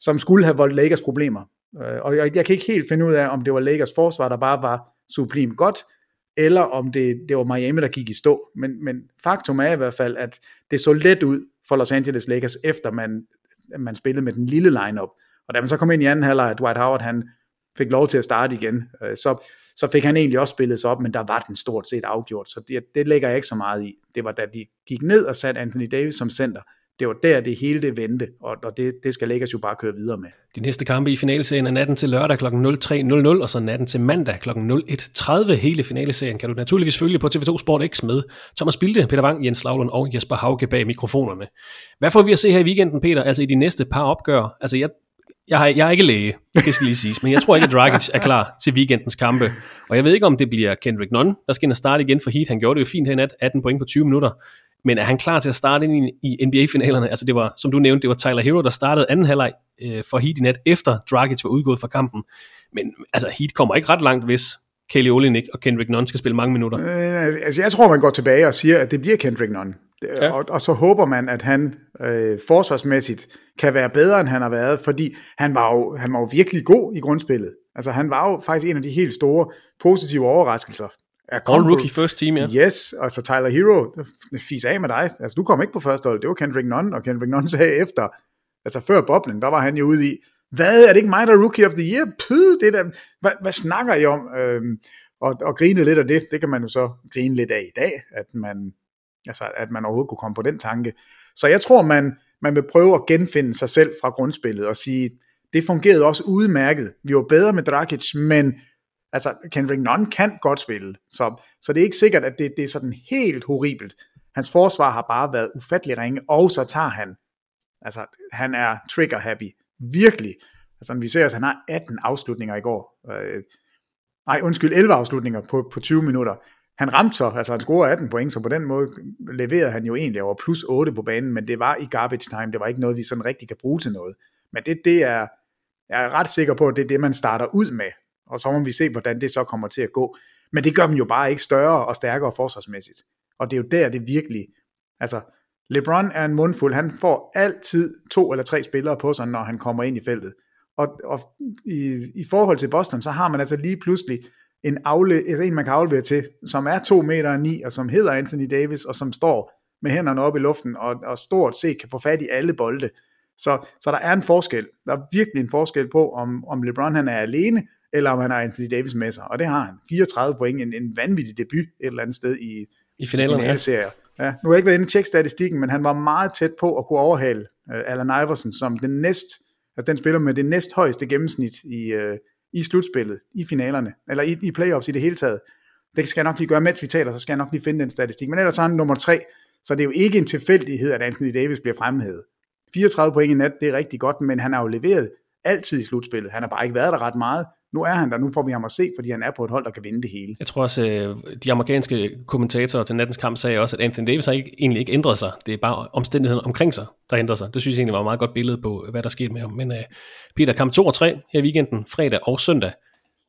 som skulle have voldt Lakers problemer. Øh, og jeg, jeg kan ikke helt finde ud af, om det var Lakers forsvar, der bare var sublim godt, eller om det, det var Miami, der gik i stå. Men, men faktum er i hvert fald, at det så let ud for Los Angeles Lakers, efter man, man spillede med den lille lineup. Og da man så kom ind i anden halvleg, at Dwight Howard han fik lov til at starte igen, øh, så, så fik han egentlig også spillet sig op, men der var den stort set afgjort, så det, det lægger jeg ikke så meget i. Det var da de gik ned og satte Anthony Davis som center, det var der det hele det vendte, og, og det, det skal Lakers jo bare køre videre med. De næste kampe i finalserien er natten til lørdag kl. 03.00, og så natten til mandag kl. 01.30. Hele finalserien kan du naturligvis følge på TV2 Sport X med Thomas Bilde, Peter Wang, Jens Lavlund og Jesper Hauge bag mikrofonerne. Hvad får vi at se her i weekenden, Peter? Altså i de næste par opgør? Altså jeg, jeg, har, jeg er ikke læge, det skal lige siges, men jeg tror ikke, at Dragic er klar til weekendens kampe. Og jeg ved ikke, om det bliver Kendrick Nunn, der skal ind og starte igen for Heat. Han gjorde det jo fint her i nat, 18 point på 20 minutter. Men er han klar til at starte ind i, i NBA-finalerne? Altså det var, som du nævnte, det var Tyler Hero, der startede anden halvleg øh, for Heat i nat, efter Dragic var udgået fra kampen. Men altså Heat kommer ikke ret langt, hvis Kelly Olynyk og Kendrick Nunn skal spille mange minutter. Øh, altså jeg tror, man går tilbage og siger, at det bliver Kendrick Nunn. Ja. Og, og så håber man, at han øh, forsvarsmæssigt kan være bedre, end han har været, fordi han var, jo, han var jo virkelig god i grundspillet. Altså han var jo faktisk en af de helt store positive overraskelser. Er All rookie first team, ja. Yes, og så Tyler Hero, fis af med dig. Altså du kom ikke på første hold, det var Kendrick Nunn, og Kendrick Nunn [LAUGHS] sagde efter, altså før boblen, der var han jo ude i, hvad, er det ikke mig, der er rookie of the year? Pøh, det der, hvad, hvad snakker I om? Øhm, og, og grine lidt af det, det kan man jo så grine lidt af i dag, at man, altså, at man overhovedet kunne komme på den tanke. Så jeg tror, man, man vil prøve at genfinde sig selv fra grundspillet og sige, det fungerede også udmærket. Vi var bedre med Dragic, men altså, Kendrick Nunn kan godt spille, så, så det er ikke sikkert, at det, det er sådan helt horribelt. Hans forsvar har bare været ufattelig ringe, og så tager han, altså, han er trigger happy, virkelig. Altså, vi ser, at han har 18 afslutninger i går. Øh, nej, undskyld, 11 afslutninger på, på 20 minutter. Han ramte så, altså han scorede 18 point, så på den måde leverede han jo egentlig over plus 8 på banen, men det var i garbage time, det var ikke noget, vi sådan rigtig kan bruge til noget. Men det, det er, jeg er ret sikker på, at det er det, man starter ud med, og så må vi se, hvordan det så kommer til at gå. Men det gør dem jo bare ikke større og stærkere forsvarsmæssigt. Og det er jo der, det virkelig, altså LeBron er en mundfuld. Han får altid to eller tre spillere på sig, når han kommer ind i feltet. Og, og i, i forhold til Boston, så har man altså lige pludselig en, afle, altså en man kan aflevere til, som er 2 meter og 9, og som hedder Anthony Davis, og som står med hænderne op i luften, og, og stort set kan få fat i alle bolde. Så, så der er en forskel. Der er virkelig en forskel på, om, om LeBron han er alene, eller om han har Anthony Davis med sig. Og det har han. 34 point, en, en vanvittig debut et eller andet sted i, I finalerne. finaleserier. Ja. Ja, nu har jeg ikke været inde og tjekke statistikken, men han var meget tæt på at kunne overhale uh, Allen Iverson som den næst, altså den spiller med det næst højeste gennemsnit i, uh, i slutspillet, i finalerne, eller i, i playoffs i det hele taget. Det skal jeg nok lige gøre, mens vi taler, så skal jeg nok lige finde den statistik. Men ellers er han nummer tre, så det er jo ikke en tilfældighed, at Anthony Davis bliver fremhævet. 34 point i nat, det er rigtig godt, men han har jo leveret altid i slutspillet. Han har bare ikke været der ret meget. Nu er han der, nu får vi ham at se, fordi han er på et hold, der kan vinde det hele. Jeg tror også, øh, de amerikanske kommentatorer til nattens kamp sagde også, at Anthony Davis har ikke, egentlig ikke ændret sig. Det er bare omstændigheden omkring sig, der ændrer sig. Det synes jeg egentlig var et meget godt billede på, hvad der skete med ham. Men uh, Peter, kamp 2 og 3 her i weekenden, fredag og søndag.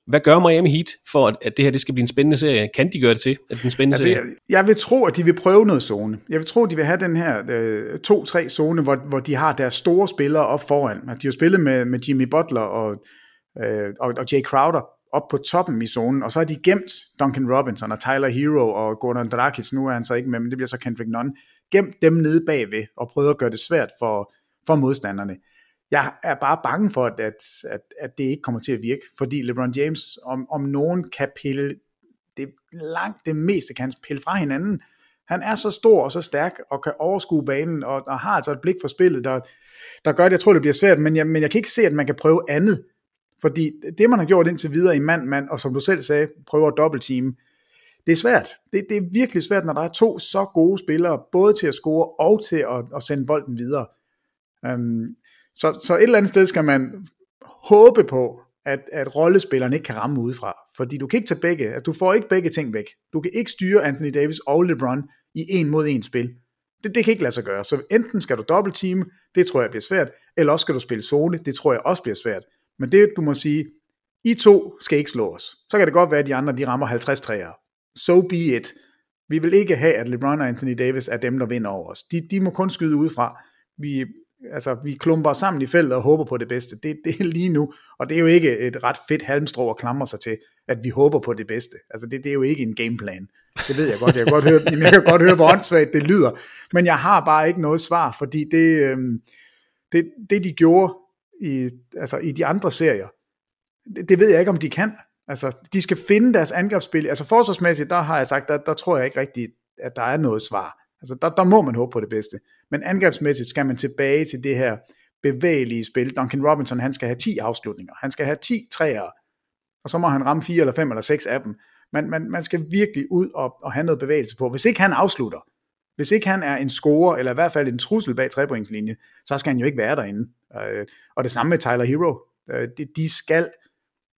Hvad gør Miami Heat for, at, det her det skal blive en spændende serie? Kan de gøre det til, at det en spændende Altså, serie? jeg, jeg vil tro, at de vil prøve noget zone. Jeg vil tro, at de vil have den her øh, 2-3 zone, hvor, hvor de har deres store spillere op foran. Altså, de har jo spillet med, med Jimmy Butler og, øh, og, og Jay Crowder op på toppen i zonen, og så har de gemt Duncan Robinson og Tyler Hero og Gordon Dragic, nu er han så ikke med, men det bliver så Kendrick Nunn, gemt dem nede bagved og prøvet at gøre det svært for, for modstanderne. Jeg er bare bange for, at, at, at, at det ikke kommer til at virke, fordi LeBron James, om, om nogen kan pille det langt det meste, kan han pille fra hinanden. Han er så stor og så stærk, og kan overskue banen, og, og har altså et blik for spillet, der, der gør, det. jeg tror, det bliver svært, men jeg, men jeg kan ikke se, at man kan prøve andet. Fordi det, man har gjort indtil videre i mand-mand, og som du selv sagde, prøver at dobbeltteam, det er svært. Det, det er virkelig svært, når der er to så gode spillere, både til at score og til at, at sende bolden videre. Um, så, så et eller andet sted skal man håbe på, at, at rollespilleren ikke kan ramme udefra. Fordi du kan ikke tage begge, altså du får ikke begge ting væk. Du kan ikke styre Anthony Davis og LeBron i en mod en spil. Det, det kan ikke lade sig gøre. Så enten skal du dobbeltteam, det tror jeg bliver svært, eller også skal du spille zone, det tror jeg også bliver svært. Men det du må sige, I to skal ikke slå os. Så kan det godt være, at de andre de rammer 50 træer. So be it. Vi vil ikke have, at LeBron og Anthony Davis er dem, der vinder over os. De, de må kun skyde udefra. Vi, altså, vi klumper sammen i feltet og håber på det bedste. Det, det er lige nu, og det er jo ikke et ret fedt halmstrå at klamre sig til, at vi håber på det bedste. Altså, det, det er jo ikke en gameplan. Det ved jeg godt. Jeg kan godt høre, [LAUGHS] jeg kan godt høre hvor åndssvagt det lyder. Men jeg har bare ikke noget svar, fordi det, øhm, det, det de gjorde i, altså, i de andre serier, det, det ved jeg ikke, om de kan. Altså, de skal finde deres angrebsspil. Altså forsvarsmæssigt, der har jeg sagt, der, der tror jeg ikke rigtigt, at der er noget svar. Altså, der, der må man håbe på det bedste. Men angrebsmæssigt skal man tilbage til det her bevægelige spil. Duncan Robinson, han skal have 10 afslutninger. Han skal have 10 træer. Og så må han ramme 4 eller 5 eller 6 af dem. Man, man, man skal virkelig ud og, og have noget bevægelse på. Hvis ikke han afslutter, hvis ikke han er en scorer, eller i hvert fald en trussel bag trepointslinje, så skal han jo ikke være derinde. Øh, og det samme med Tyler Hero. Øh, de, de skal,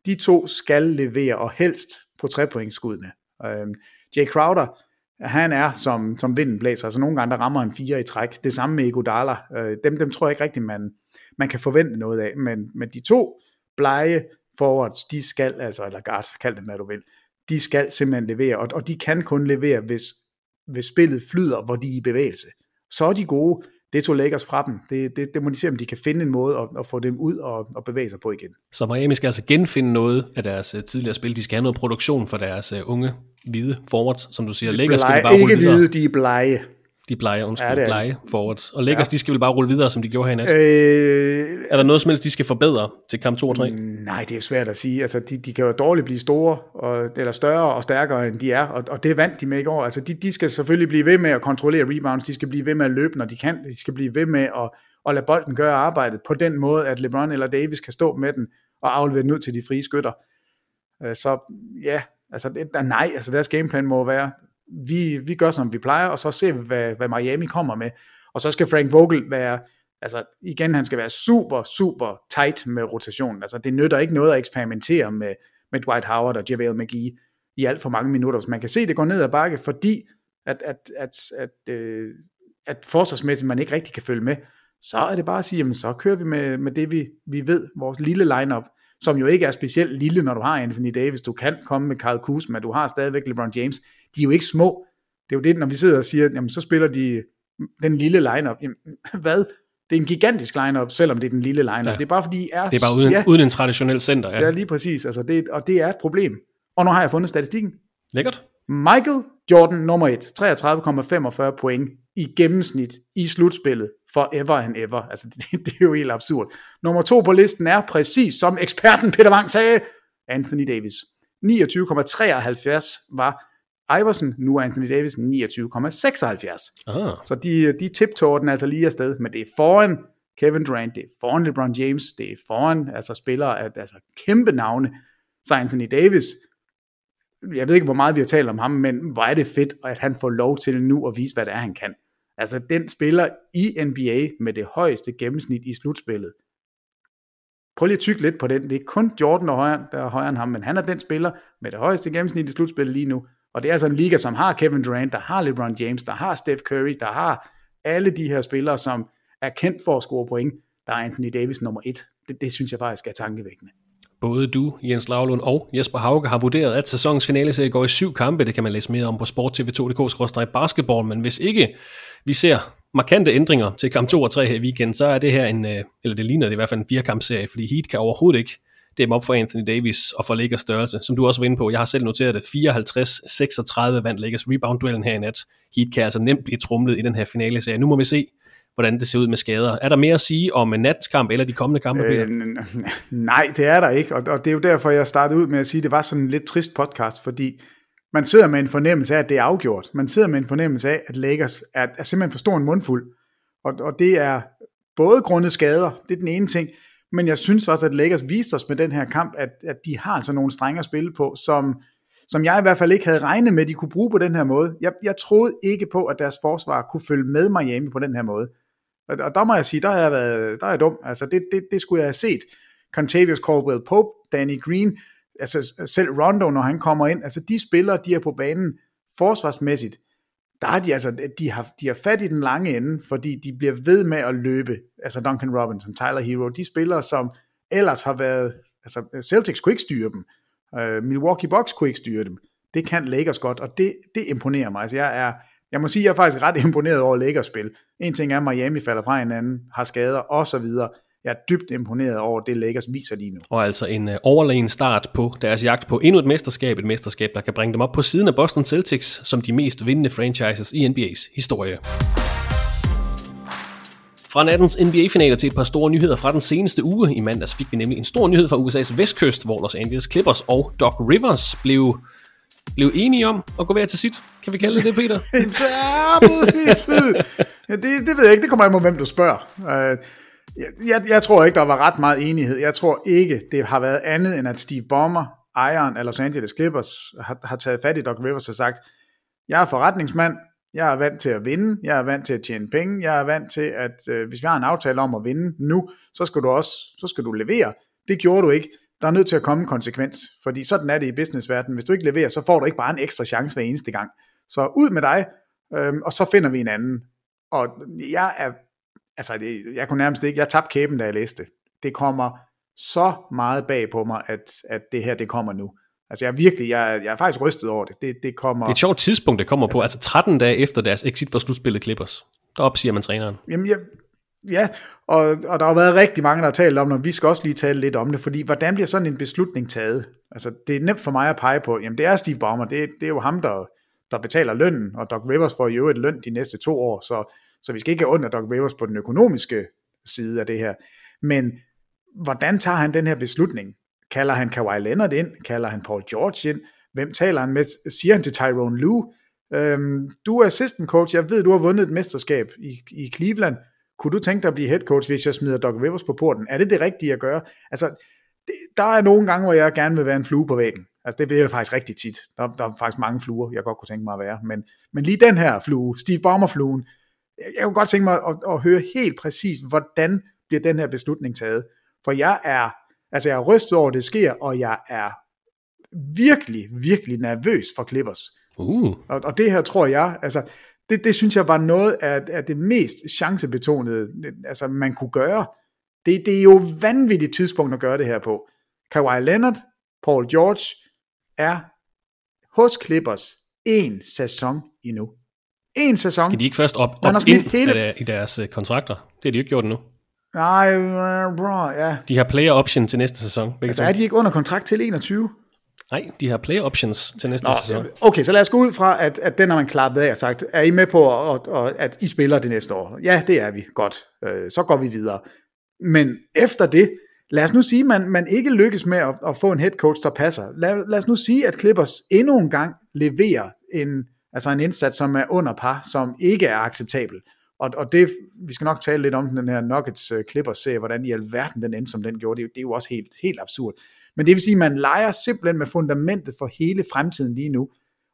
de to skal levere, og helst på trepointskuddene. Øh, Jay Crowder, han er som, som vinden blæser, altså nogle gange der rammer han fire i træk. Det samme med Iguodala. Øh, dem, dem tror jeg ikke rigtigt, man, man kan forvente noget af. Men, men de to blege forwards, de skal, altså, eller guards, kald dem hvad du vil, de skal simpelthen levere, og, og de kan kun levere, hvis, hvis spillet flyder, hvor de er i bevægelse. Så er de gode, det tog Lakers fra dem. Det, det, det må de se, om de kan finde en måde at, at få dem ud og, og bevæge sig på igen. Så Miami skal altså genfinde noget af deres uh, tidligere spil. De skal have noget produktion for deres uh, unge, hvide forwards, som du siger. Lakers skal bare ikke hvide, de er blege. De blege, undskyld, Ja, det er blege forwards. Og Lakers, Ja. de skal vel bare rulle videre, som de gjorde her i nat. Øh, er der noget som helst, de skal forbedre til kamp 2 og 3? Nej, det er jo svært at sige. Altså, de, de kan jo dårligt blive store, og, eller større og stærkere, end de er, og, og det vandt de med i går. Altså, de, de skal selvfølgelig blive ved med at kontrollere rebounds, de skal blive ved med at løbe, når de kan, de skal blive ved med at, at lade bolden gøre arbejdet på den måde, at LeBron eller Davis kan stå med den og aflevere den ud til de frie skytter. Øh, Så ja, altså det, der, nej, altså deres gameplan må være, vi, vi gør som vi plejer, og så ser vi, hvad, hvad Miami kommer med. Og så skal Frank Vogel være, altså igen, han skal være super, super tight med rotationen. Altså det nytter ikke noget at eksperimentere med, med Dwight Howard og JaVale McGee i alt for mange minutter. Så man kan se, at det går ned ad bakke, fordi at, at, at, at, øh, at forsvarsmæssigt man ikke rigtig kan følge med. Så er det bare at sige, jamen så kører vi med, med det, vi, vi ved, vores lille lineup, som jo ikke er specielt lille, når du har Anthony Davis. Du kan komme med Kyle Kuzma, du har stadigvæk LeBron James. De er jo ikke små. Det er jo det, når vi sidder og siger, jamen så spiller de den lille lineup. Jamen, hvad? Det er en gigantisk lineup, selvom det er den lille lineup. Ja. Det er bare fordi, I er... Det er bare uden, ja, uden en traditionel center, ja. Ja, lige præcis. Altså, det, og det er et problem. Og nu har jeg fundet statistikken. Lækkert. Michael Jordan nummer 1, 33,45 point i gennemsnit i slutspillet forever and ever. Altså, [LAUGHS] det, det er jo helt absurd. Nummer to på listen er præcis som eksperten Peter Wang sagde, Anthony Davis. 29,73 var Iverson, nu er Anthony Davis 29,76. Ah. Så de, de tiptoger den altså lige afsted, men det er foran Kevin Durant, det er foran LeBron James, det er foran altså spillere, altså kæmpe navne. Så Anthony Davis, jeg ved ikke, hvor meget vi har talt om ham, men hvor er det fedt, at han får lov til nu at vise, hvad det er, han kan. Altså, den spiller i NBA med det højeste gennemsnit i slutspillet. Prøv lige at tykke lidt på den. Det er kun Jordan, der er, højere, der er højere end ham, men han er den spiller med det højeste gennemsnit i slutspillet lige nu. Og det er altså en liga, som har Kevin Durant, der har LeBron James, der har Steph Curry, der har alle de her spillere, som er kendt for at score point. Der er Anthony Davis nummer et. Det, det synes jeg faktisk er tankevækkende. Både du, Jens Lavlund og Jesper Hauge har vurderet, at sæsonens finale går i syv kampe. Det kan man læse mere om på sporttv2.dk-basketball. Men hvis ikke vi ser markante ændringer til kamp 2 og 3 her i weekenden, så er det her en, øh, eller det ligner det i hvert fald en firekampserie, fordi Heat kan overhovedet ikke dem op for Anthony Davis og for Lakers størrelse. Som du også var inde på, jeg har selv noteret det, 54-36 vandt Lakers rebound-duellen her i nat. Heat kan altså nemt blive trumlet i den her finale serie. Nu må vi se, hvordan det ser ud med skader. Er der mere at sige om eh, natskamp eller de kommende kampe, Øh, [LAUGHS] nej, det er der ikke, og, og det er jo derfor, jeg startede ud med at sige, at det var sådan en lidt trist podcast, fordi man sidder med en fornemmelse af, at det er afgjort. Man sidder med en fornemmelse af, at Lakers er, er simpelthen for stor en mundfuld. Og, og det er både grundet skader, det er den ene ting, men jeg synes også, at Lakers viste os med den her kamp, at, at de har altså nogle strenge at spille på, som, som jeg i hvert fald ikke havde regnet med, at de kunne bruge på den her måde. Jeg, jeg troede ikke på, at deres forsvar kunne følge med Miami på den her måde. Og, og der må jeg sige, der har jeg været der er jeg dum. Altså, det, det, det skulle jeg have set. Contavious Caldwell Pope, Danny Green, altså selv Rondo, når han kommer ind, altså de spillere, de er på banen forsvarsmæssigt, der er de altså, de har, de har fat i den lange ende, fordi de bliver ved med at løbe, altså Duncan Robinson, Tyler Hero, de spillere, som ellers har været, altså Celtics kunne ikke styre dem, uh, Milwaukee Bucks kunne ikke styre dem, det kan Lakers godt, og det, det imponerer mig, altså jeg er, jeg må sige, jeg er faktisk ret [LAUGHS] imponeret over Lakers spil. En ting er, at Miami falder fra hinanden, har skader og så videre. Jeg er dybt imponeret over det, Lakers viser lige nu. Og altså en uh, overlegen start på deres jagt på endnu et mesterskab. Et mesterskab, der kan bringe dem op på siden af Boston Celtics som de mest vindende franchises i NBA's historie. Fra nattens NBA-finaler til et par store nyheder fra den seneste uge. I mandags fik vi nemlig en stor nyhed fra USA's vestkyst, hvor Los Angeles Clippers og Doc Rivers blev, blev enige om at gå hver til sit. Kan vi kalde det det, Peter? [LAUGHS] ja, det, det ved jeg ikke. Det kommer an på, hvem du spørger. Jeg, jeg, jeg tror ikke, der var ret meget enighed. Jeg tror ikke, det har været andet, end at Steve Ballmer, ejeren af Los Angeles Clippers, har, har taget fat i Doc Rivers og sagt, jeg er forretningsmand, jeg er vant til at vinde, jeg er vant til at tjene penge, jeg er vant til, at øh, hvis vi har en aftale om at vinde nu, så skal du også så skal du levere. Det gjorde du ikke. Der er nødt til at komme en konsekvens, fordi sådan er det i businessverdenen. Hvis du ikke leverer, så får du ikke bare en ekstra chance hver eneste gang. Så ud med dig, øh, og så finder vi en anden. Og jeg er altså det, jeg kunne nærmest ikke, jeg tabte kæben, da jeg læste det. kommer så meget bag på mig, at, at det her, det kommer nu. Altså jeg er virkelig, jeg, jeg er faktisk rystet over det. Det, det kommer... Det er et sjovt tidspunkt, det kommer altså, på, altså 13 dage efter deres exit for slutspillet Clippers. Der opsiger man træneren. Jamen jeg, ja, og, og der har været rigtig mange, der har talt om det, og vi skal også lige tale lidt om det, fordi hvordan bliver sådan en beslutning taget? Altså det er nemt for mig at pege på, jamen det er Steve Ballmer, det, det er jo ham, der, der betaler lønnen, og Doc Rivers får jo et løn de næste to år, så så vi skal ikke under Doc Rivers på den økonomiske side af det her. Men hvordan tager han den her beslutning? Kalder han Kawhi Leonard ind? Kalder han Paul George ind? Hvem taler han med? Siger han til Tyrone Lue? Øhm, du er assistant coach. Jeg ved, du har vundet et mesterskab i, i Cleveland. Kunne du tænke dig at blive head coach, hvis jeg smider Doc Rivers på porten? Er det det rigtige at gøre? Altså, det, der er nogle gange, hvor jeg gerne vil være en flue på væggen. Altså, det bliver faktisk rigtig tit. Der, der er faktisk mange fluer, jeg godt kunne tænke mig at være. Men, men lige den her flue, Steve Ballmer-fluen, jeg kunne godt tænke mig at, at høre helt præcis, hvordan bliver den her beslutning taget. For jeg er, altså jeg er rystet over, at det sker, og jeg er virkelig, virkelig nervøs for Clippers. Uh. Og, og det her tror jeg, altså det, det synes jeg var noget af, af det mest chancebetonede, altså man kunne gøre. Det, det er jo vanvittigt tidspunkt at gøre det her på. Kawhi Leonard, Paul George er hos Clippers en sæson endnu. En sæson. Skal de ikke først op, op Man har ind hele- i deres øh, kontrakter? Det har de jo ikke gjort endnu. Nej, bro, ja. De har player option til næste sæson. Altså to. er de ikke under kontrakt til 21? Nej, de har player options til næste Nå, sæson. okay, så lad os gå ud fra, at, at den har man klappet af og sagt, er I med på, at, at, at I spiller det næste år? Ja, det er vi. Godt. Øh, så går vi videre. Men efter det, lad os nu sige, at man, man ikke lykkes med at, at få en head coach, der passer. Lad, lad os nu sige, at Clippers endnu en gang leverer en, altså en indsats, som er under par, som ikke er acceptabel. Og, og det, vi skal nok tale lidt om den her Nuggets øh, uh, Clippers serie, hvordan i alverden den endte, som den gjorde. Det, det er jo også helt, helt absurd. Men det vil sige, at man leger simpelthen med fundamentet for hele fremtiden lige nu.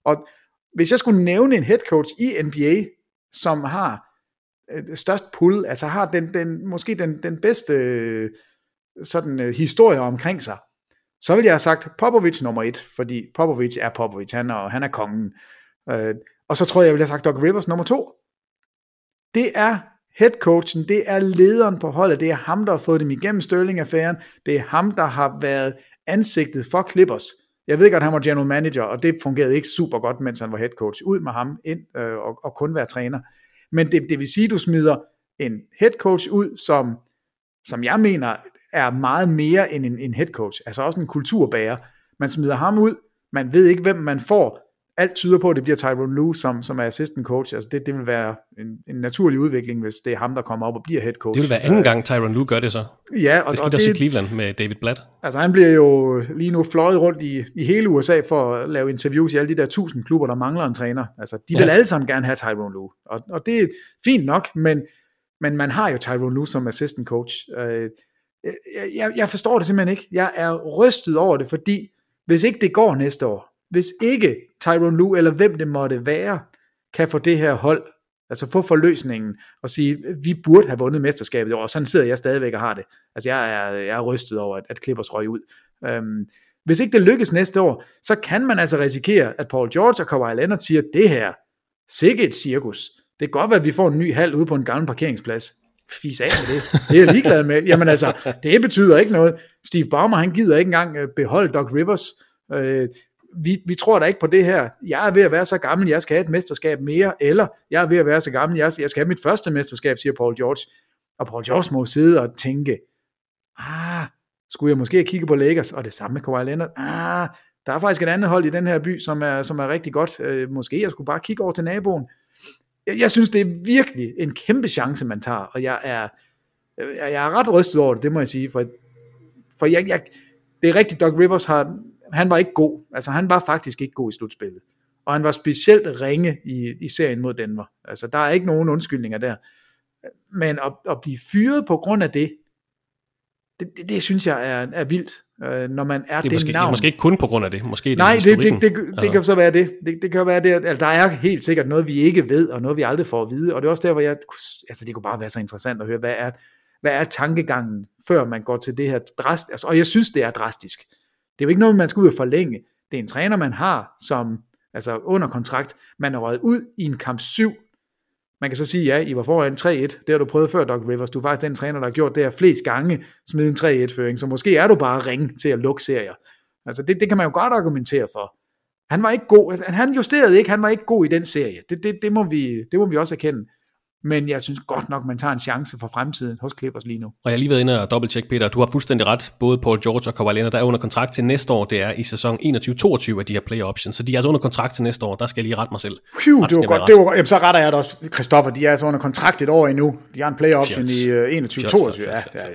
Og hvis jeg skulle nævne en head coach i NBA, som har øh, størst pull, altså har den, den måske den, den bedste øh, sådan øh, historie omkring sig, så vil jeg have sagt Popovic nummer et, fordi Popovic er Popovic, han er, han er kongen. Øh, og så tror jeg, jeg ville have sagt Doc Rivers nummer to. Det er headcoachen, det er lederen på holdet, det er ham, der har fået dem igennem Sterling-affæren, det er ham, der har været ansigtet for Clippers. Jeg ved godt, han var general manager, og det fungerede ikke super godt, mens han var head coach. Ud med ham ind øh, og, og kun være træner. Men det, det vil sige, at du smider en head coach ud, som, som jeg mener er meget mere end en, en head coach. Altså også en kulturbærer. Man smider ham ud, man ved ikke, hvem man får. Alt tyder på, at det bliver Tyrone Lue, som, som er assistant coach. Altså det, det vil være en, en naturlig udvikling, hvis det er ham, der kommer op og bliver head coach. Det vil være anden gang, Tyron Lue gør det så. Ja, og, det skete også i Cleveland med David Blatt. Altså han bliver jo lige nu fløjet rundt i, i hele USA for at lave interviews i alle de der tusind klubber, der mangler en træner. Altså de vil Ja. alle sammen gerne have Tyrone Lue. Og, og det er fint nok, men, men man har jo Tyrone Lue som assistant coach. Øh, jeg, jeg forstår det simpelthen ikke. Jeg er rystet over det, fordi hvis ikke det går næste år, hvis ikke Tyrone Lue, eller hvem det måtte være, kan få det her hold, altså få forløsningen, og sige, vi burde have vundet mesterskabet og sådan sidder jeg stadigvæk og har det. Altså jeg er, jeg er rystet over, at, at Clippers røg ud. Øhm, hvis ikke det lykkes næste år, så kan man altså risikere, at Paul George og Kawhi Leonard siger, det her, sikkert et cirkus. Det kan godt være, at vi får en ny hal ude på en gammel parkeringsplads. Fis af med det. Det er jeg ligeglad med. Jamen altså, det betyder ikke noget. Steve Ballmer, han gider ikke engang øh, beholde Doc Rivers. Øh, vi, vi tror da ikke på det her. Jeg er ved at være så gammel, jeg skal have et mesterskab mere, eller jeg er ved at være så gammel, jeg, jeg skal have mit første mesterskab, siger Paul George. Og Paul George må sidde og tænke, ah, skulle jeg måske kigge på Lakers, og det samme med Kawhi Leonard, ah, der er faktisk et andet hold i den her by, som er, som er rigtig godt. Øh, måske jeg skulle bare kigge over til naboen. Jeg, jeg synes, det er virkelig en kæmpe chance, man tager, og jeg er, jeg jeg er ret rystet over det, det må jeg sige, for, for jeg, jeg, det er rigtigt, Doc Rivers har, han var ikke god, altså han var faktisk ikke god i slutspillet, og han var specielt ringe i, i serien mod Denver, altså der er ikke nogen undskyldninger der, men at, at blive fyret på grund af det, det, det, det synes jeg er, er vildt, øh, når man er Det er, det måske, det navn. er måske ikke kun på grund af det. Måske det Nej, det, det, det, det, det kan så være det. Det, det kan være det. Altså, der er helt sikkert noget, vi ikke ved, og noget, vi aldrig får at vide. Og det er også der, hvor jeg... Altså, det kunne bare være så interessant at høre, hvad er, hvad er tankegangen, før man går til det her drastisk... Altså, og jeg synes, det er drastisk. Det er jo ikke noget, man skal ud og forlænge. Det er en træner, man har, som altså under kontrakt. Man er røget ud i en kamp 7. Man kan så sige, ja, I var foran 3-1. Det har du prøvet før, Doc Rivers. Du er faktisk den træner, der har gjort det her flest gange, smide en 3-1-føring. Så måske er du bare ring til at lukke serier. Altså det, det kan man jo godt argumentere for. Han var ikke god. Han justerede ikke. Han var ikke god i den serie. Det, det, det, må, vi, det må vi også erkende. Men jeg synes godt nok, man tager en chance for fremtiden hos Clippers lige nu. Og jeg har lige været inde og dobbelttjekke, Peter. Du har fuldstændig ret. Både Paul George og Kawhi Leonard, der er under kontrakt til næste år. Det er i sæson 21-22, at de har player options. Så de er altså under kontrakt til næste år. Der skal jeg lige rette mig selv. Phew, det var godt. Det var, jamen, så retter jeg det også. Christoffer, de er altså under kontrakt et år endnu. De har en player option Fjols. i uh, 21-22. Fjols, fjols, Ja, ja, ja,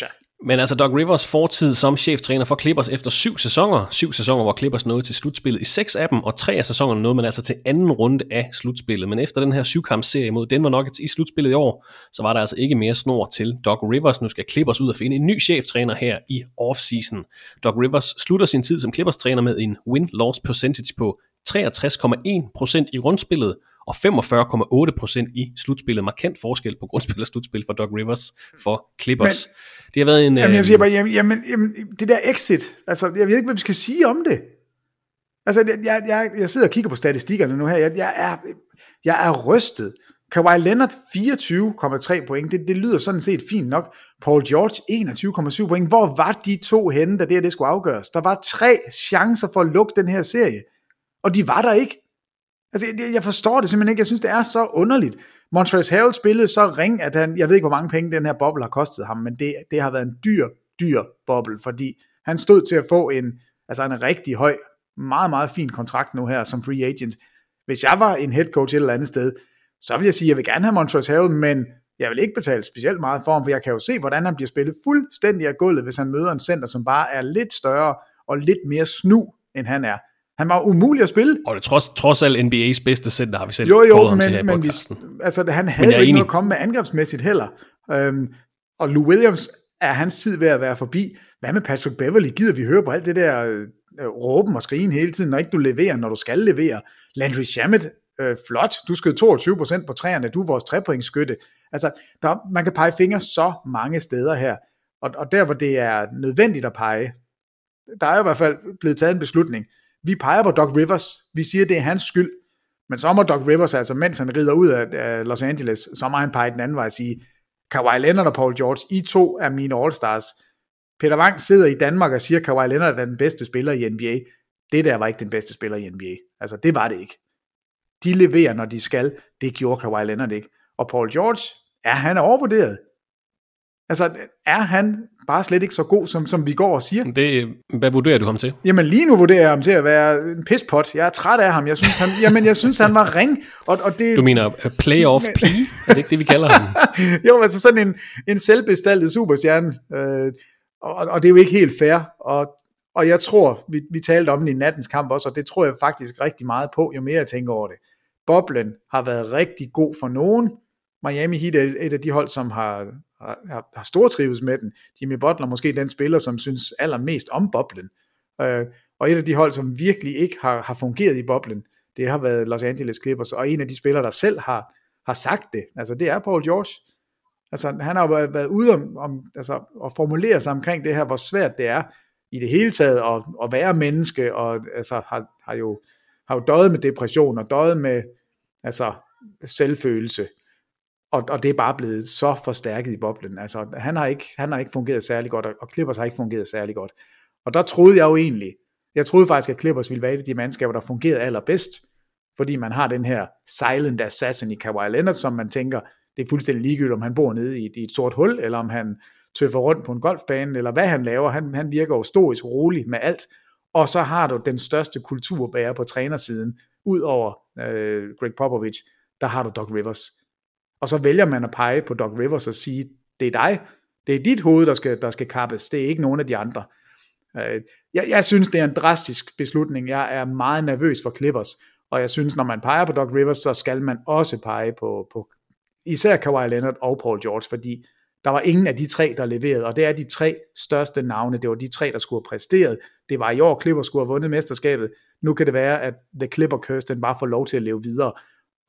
ja. Men altså Doc Rivers fortid som cheftræner for Clippers efter syv sæsoner. Syv sæsoner, hvor Clippers nåede til slutspillet i seks af dem, og tre af sæsonerne nåede man altså til anden runde af slutspillet. Men efter den her syvkampsserie mod Denver Nuggets i slutspillet i år, så var der altså ikke mere snor til Doc Rivers. Nu skal Clippers ud og finde en ny cheftræner her i offseason. Doc Rivers slutter sin tid som Clippers træner med en win-loss percentage på 63,1% i rundspillet, og 45,8% i slutspillet. Markant forskel på grundspil og slutspil for Doc Rivers for Clippers. Men, det har været en... Jamen, jeg øh, siger bare, jamen, jamen, jamen, det der exit, altså, jeg ved ikke, hvad vi skal sige om det. Altså, jeg, jeg, jeg, jeg sidder og kigger på statistikkerne nu her, jeg, jeg, er, jeg er rystet. Kawhi Leonard 24,3 point, det, det lyder sådan set fint nok. Paul George 21,7 point. Hvor var de to henne, da det her det skulle afgøres? Der var tre chancer for at lukke den her serie, og de var der ikke. Altså, jeg, jeg forstår det simpelthen ikke. Jeg synes, det er så underligt. Montrezl Harrell spillede så ring, at han, jeg ved ikke, hvor mange penge den her boble har kostet ham, men det, det har været en dyr, dyr boble, fordi han stod til at få en, altså en rigtig høj, meget, meget fin kontrakt nu her som free agent. Hvis jeg var en head coach et eller andet sted, så vil jeg sige, at jeg vil gerne have Montrezl Harrell, men jeg vil ikke betale specielt meget for ham, for jeg kan jo se, hvordan han bliver spillet fuldstændig af gulvet, hvis han møder en center, som bare er lidt større og lidt mere snu, end han er. Han var umulig at spille. Og det trods, trods alt NBA's bedste center har vi selv jo, jo, ham til men, men vi, altså, han havde ikke noget at komme med angrebsmæssigt heller. Øhm, og Lou Williams er hans tid ved at være forbi. Hvad med Patrick Beverly? Gider vi høre på alt det der øh, råben og skrigen hele tiden, når ikke du leverer, når du skal levere? Landry Shamet, øh, flot, du skød 22% på træerne, du er vores trepointsskytte. Altså, der, man kan pege fingre så mange steder her. Og, og der, hvor det er nødvendigt at pege, der er i hvert fald blevet taget en beslutning. Vi peger på Doc Rivers. Vi siger, det er hans skyld. Men så må Doc Rivers, altså mens han rider ud af, Los Angeles, så må han pege den anden vej og sige, Kawhi Leonard og Paul George, I to er mine All-Stars. Peter Wang sidder i Danmark og siger, Kawhi Leonard er den bedste spiller i NBA. Det der var ikke den bedste spiller i NBA. Altså, det var det ikke. De leverer, når de skal. Det gjorde Kawhi Leonard ikke. Og Paul George, ja, han er overvurderet? Altså, er han bare slet ikke så god, som, som vi går og siger? Det, hvad vurderer du ham til? Jamen lige nu vurderer jeg ham til at være en pispot. Jeg er træt af ham. Jeg synes, han, jamen, jeg synes, han var ring. Og, og det, Du mener uh, playoff P? Er det ikke det, vi kalder ham? [LAUGHS] jo, altså sådan en, en selvbestaltet superstjerne. Øh, og, og det er jo ikke helt fair. Og, og jeg tror, vi, vi talte om det i nattens kamp også, og det tror jeg faktisk rigtig meget på, jo mere jeg tænker over det. Boblen har været rigtig god for nogen. Miami Heat er et af de hold, som har, har, har stor trives med den. Jimmy Butler måske den spiller, som synes allermest om boblen. Øh, og et af de hold, som virkelig ikke har, har fungeret i boblen, det har været Los Angeles Clippers, og en af de spillere, der selv har, har sagt det, altså det er Paul George. Altså han har jo været, været ude om, om altså, at formulere sig omkring det her, hvor svært det er i det hele taget at, at være menneske, og altså har, har jo har jo døjet med depression, og døjet med altså, selvfølelse, og, og det er bare blevet så forstærket i boblen. Altså, han har ikke, han har ikke fungeret særlig godt, og Clippers har ikke fungeret særlig godt. Og der troede jeg jo egentlig, jeg troede faktisk, at Clippers ville være et af de mandskaber, der fungerede allerbedst, fordi man har den her silent assassin i Kawhi Leonard, som man tænker, det er fuldstændig ligegyldigt, om han bor nede i et, i et sort hul, eller om han tøffer rundt på en golfbane, eller hvad han laver. Han, han virker jo stoisk rolig med alt. Og så har du den største kulturbærer på trænersiden, ud over øh, Greg Popovich, der har du Doc Rivers. Og så vælger man at pege på Doc Rivers og sige, det er dig, det er dit hoved, der skal, der skal kappes, det er ikke nogen af de andre. Øh, jeg, jeg synes, det er en drastisk beslutning. Jeg er meget nervøs for Clippers, og jeg synes, når man peger på Doc Rivers, så skal man også pege på, på især Kawhi Leonard og Paul George, fordi der var ingen af de tre, der leverede, og det er de tre største navne. Det var de tre, der skulle have præsteret. Det var i år, Clippers skulle have vundet mesterskabet. Nu kan det være, at The Clipper Curse, den bare får lov til at leve videre.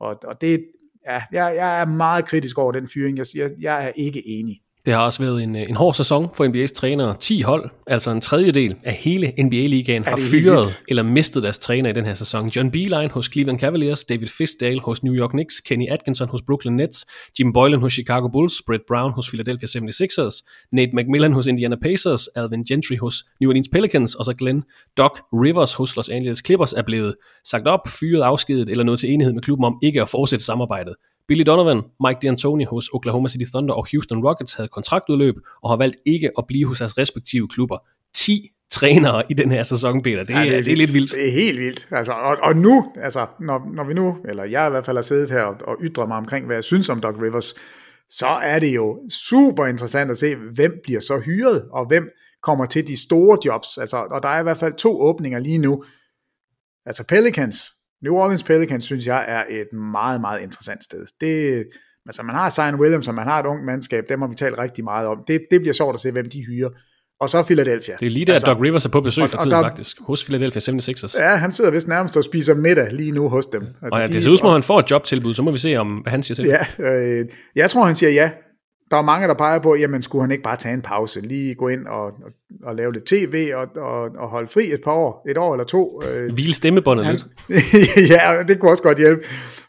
Og, og det, ja, jeg, jeg er meget kritisk over den fyring. Jeg, jeg, jeg er ikke enig. Det har også været en, en hård sæson for NBA's trænere. 10 hold, altså en tredjedel af hele NBA-ligaen, har fyret eller mistet deres træner i den her sæson. John Beeline hos Cleveland Cavaliers, David Fisdale hos New York Knicks, Kenny Atkinson hos Brooklyn Nets, Jim Boylan hos Chicago Bulls, Brett Brown hos Philadelphia 76ers, Nate McMillan hos Indiana Pacers, Alvin Gentry hos New Orleans Pelicans, og så Glenn Doc Rivers hos Los Angeles Clippers er blevet sagt op, fyret, afskedet eller nået til enighed med klubben om ikke at fortsætte samarbejdet. Billy Donovan, Mike D'Antoni hos Oklahoma City Thunder og Houston Rockets havde kontraktudløb og har valgt ikke at blive hos deres respektive klubber. 10 trænere i den her sæson, Peter. Det, ja, det, er, det er lidt vildt. Det er helt vildt. Altså, og, og nu, altså, når, når vi nu, eller jeg i hvert fald har siddet her og, og ytret mig omkring, hvad jeg synes om Doc Rivers, så er det jo super interessant at se, hvem bliver så hyret, og hvem kommer til de store jobs. Altså, og der er i hvert fald to åbninger lige nu. Altså Pelicans, New Orleans Pelicans synes jeg er et meget, meget interessant sted. Det, altså man har Zion Williams, og man har et ungt mandskab, dem har vi talt rigtig meget om. Det, det bliver sjovt at se, hvem de hyrer. Og så Philadelphia. Det er lige der, altså, Doc Rivers er på besøg for tiden der, faktisk, hos Philadelphia 76ers. Ja, han sidder vist nærmest og spiser middag lige nu hos dem. Altså, og ja, det ser ud som om, han får et jobtilbud, så må vi se, om hvad han siger til Ja, øh, jeg tror, han siger ja. Der er mange, der peger på, jamen skulle han ikke bare tage en pause, lige gå ind og, og, og lave lidt tv og, og, og holde fri et par år, et år eller to. Øh, Hvile stemmebåndet han, lidt. [LAUGHS] ja, det kunne også godt hjælpe.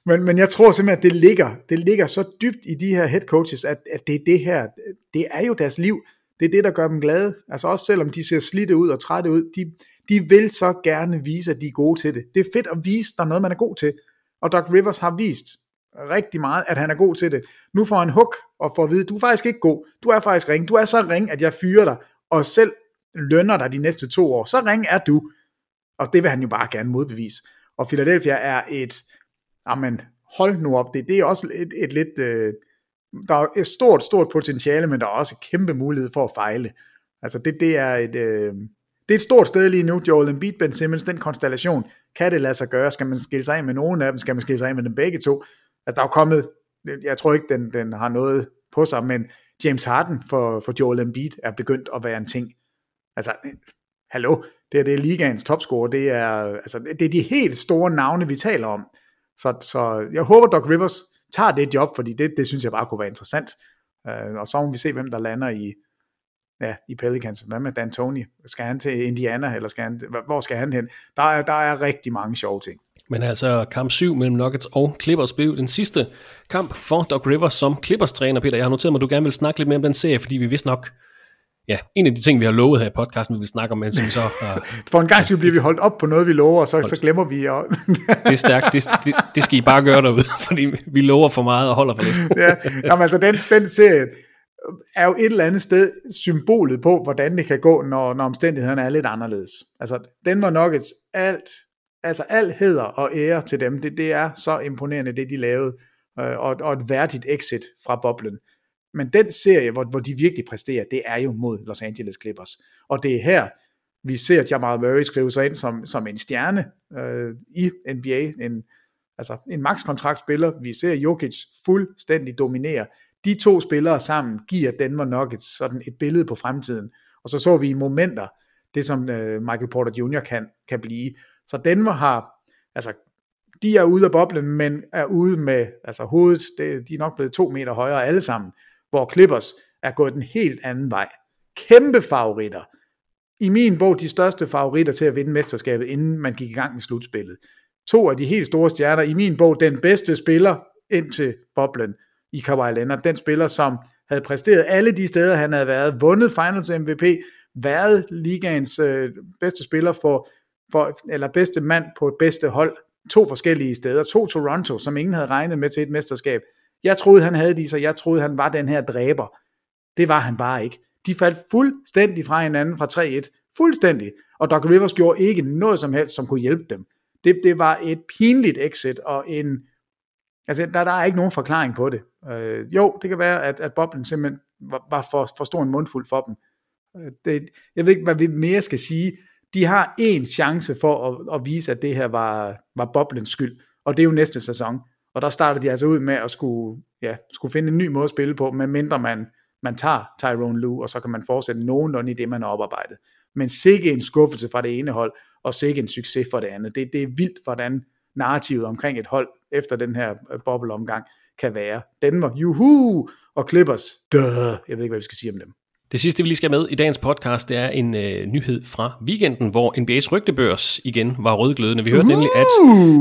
Men, men jeg tror simpelthen, at det ligger, det ligger så dybt i de her head coaches, at, at det er det her, det er jo deres liv. Det er det, der gør dem glade. Altså også selvom de ser slidte ud og trætte ud, de, de vil så gerne vise, at de er gode til det. Det er fedt at vise, der er noget, man er god til. Og Doc Rivers har vist rigtig meget, at han er god til det. Nu får han hook og får at vide, du er faktisk ikke god. Du er faktisk ring. Du er så ring, at jeg fyrer dig, og selv lønner dig de næste to år. Så ring er du. Og det vil han jo bare gerne modbevise. Og Philadelphia er et, jamen, hold nu op, det, det er også et, et lidt, øh, der er et stort, stort potentiale, men der er også kæmpe mulighed for at fejle. Altså det, det er et, øh, det er et stort sted lige nu, Joel Embiid, Ben Simmons, den konstellation, kan det lade sig gøre? Skal man skille sig af med nogen af dem? Skal man skille sig af med dem begge to? Altså der er jo kommet, jeg tror ikke, den, den har noget på sig, men James Harden for, for Joel Embiid er begyndt at være en ting. Altså, hallo, det er, det er ligaens topscorer, det er, altså, det er de helt store navne, vi taler om. Så, så jeg håber, Doc Rivers tager det job, fordi det, det synes jeg bare kunne være interessant. Uh, og så må vi se, hvem der lander i, ja, i Pelicans. Hvad med Dan Tony? Skal han til Indiana, eller skal han, hvor skal han hen? Der er, der er rigtig mange sjove ting. Men altså kamp 7 mellem Nuggets og Clippers blev den sidste kamp for Doc Rivers som Clippers træner, Peter. Jeg har noteret mig, at du gerne vil snakke lidt mere om den serie, fordi vi vidste nok, ja, en af de ting, vi har lovet her i podcasten, vi vil snakke om, men som vi så har... [LAUGHS] For en gang skal bliver vi holdt op på noget, vi lover, og så, så glemmer vi. Og... [LAUGHS] det er stærkt, det, det, det, skal I bare gøre derude, [LAUGHS] fordi vi lover for meget og holder for lidt. ja, jamen altså den, den serie er jo et eller andet sted symbolet på, hvordan det kan gå, når, når omstændighederne er lidt anderledes. Altså den var et alt, altså al heder og ære til dem, det, det er så imponerende, det de lavede, øh, og, og et værdigt exit fra boblen. Men den serie, hvor, hvor de virkelig præsterer, det er jo mod Los Angeles Clippers. Og det er her, vi ser Jamal Murray skrive sig ind som, som en stjerne øh, i NBA, en, altså en max-kontraktspiller. Vi ser Jokic fuldstændig dominere. De to spillere sammen giver Denver Nuggets sådan et billede på fremtiden. Og så så vi i momenter, det som øh, Michael Porter Jr. kan, kan blive. Så Denver har, altså de er ude af boblen, men er ude med altså hovedet, det, de er nok blevet to meter højere alle sammen hvor Clippers er gået den helt anden vej. Kæmpe favoritter. I min bog de største favoritter til at vinde mesterskabet, inden man gik i gang med slutspillet. To af de helt store stjerner. I min bog den bedste spiller ind til boblen i Kawhi Leonard. Den spiller, som havde præsteret alle de steder, han havde været. Vundet Finals MVP. Været ligaens øh, bedste spiller for, for, eller bedste mand på et bedste hold. To forskellige steder. To Toronto, som ingen havde regnet med til et mesterskab. Jeg troede, han havde de, så jeg troede, han var den her dræber. Det var han bare ikke. De faldt fuldstændig fra hinanden fra 3-1. Fuldstændig. Og Doc Rivers gjorde ikke noget som helst, som kunne hjælpe dem. Det, det var et pinligt exit, og en... Altså, der, der er ikke nogen forklaring på det. Øh, jo, det kan være, at, at boblen simpelthen var, var for, for stor en mundfuld for dem. Øh, det, jeg ved ikke, hvad vi mere skal sige. De har en chance for at, at vise, at det her var, var boblens skyld, og det er jo næste sæson. Og der starter de altså ud med at skulle, ja, skulle finde en ny måde at spille på, medmindre man, man tager Tyrone Lue, og så kan man fortsætte nogenlunde i det, man har oparbejdet. Men sikke en skuffelse fra det ene hold, og sikke en succes for det andet. Det, det er vildt, hvordan narrativet omkring et hold efter den her øh, bobleomgang kan være. Denver, juhu, og Clippers, duh. Jeg ved ikke, hvad vi skal sige om dem. Det sidste, vi lige skal med i dagens podcast, det er en øh, nyhed fra weekenden, hvor NBA's rygtebørs igen var rødglødende. Vi hørte uh! nemlig, at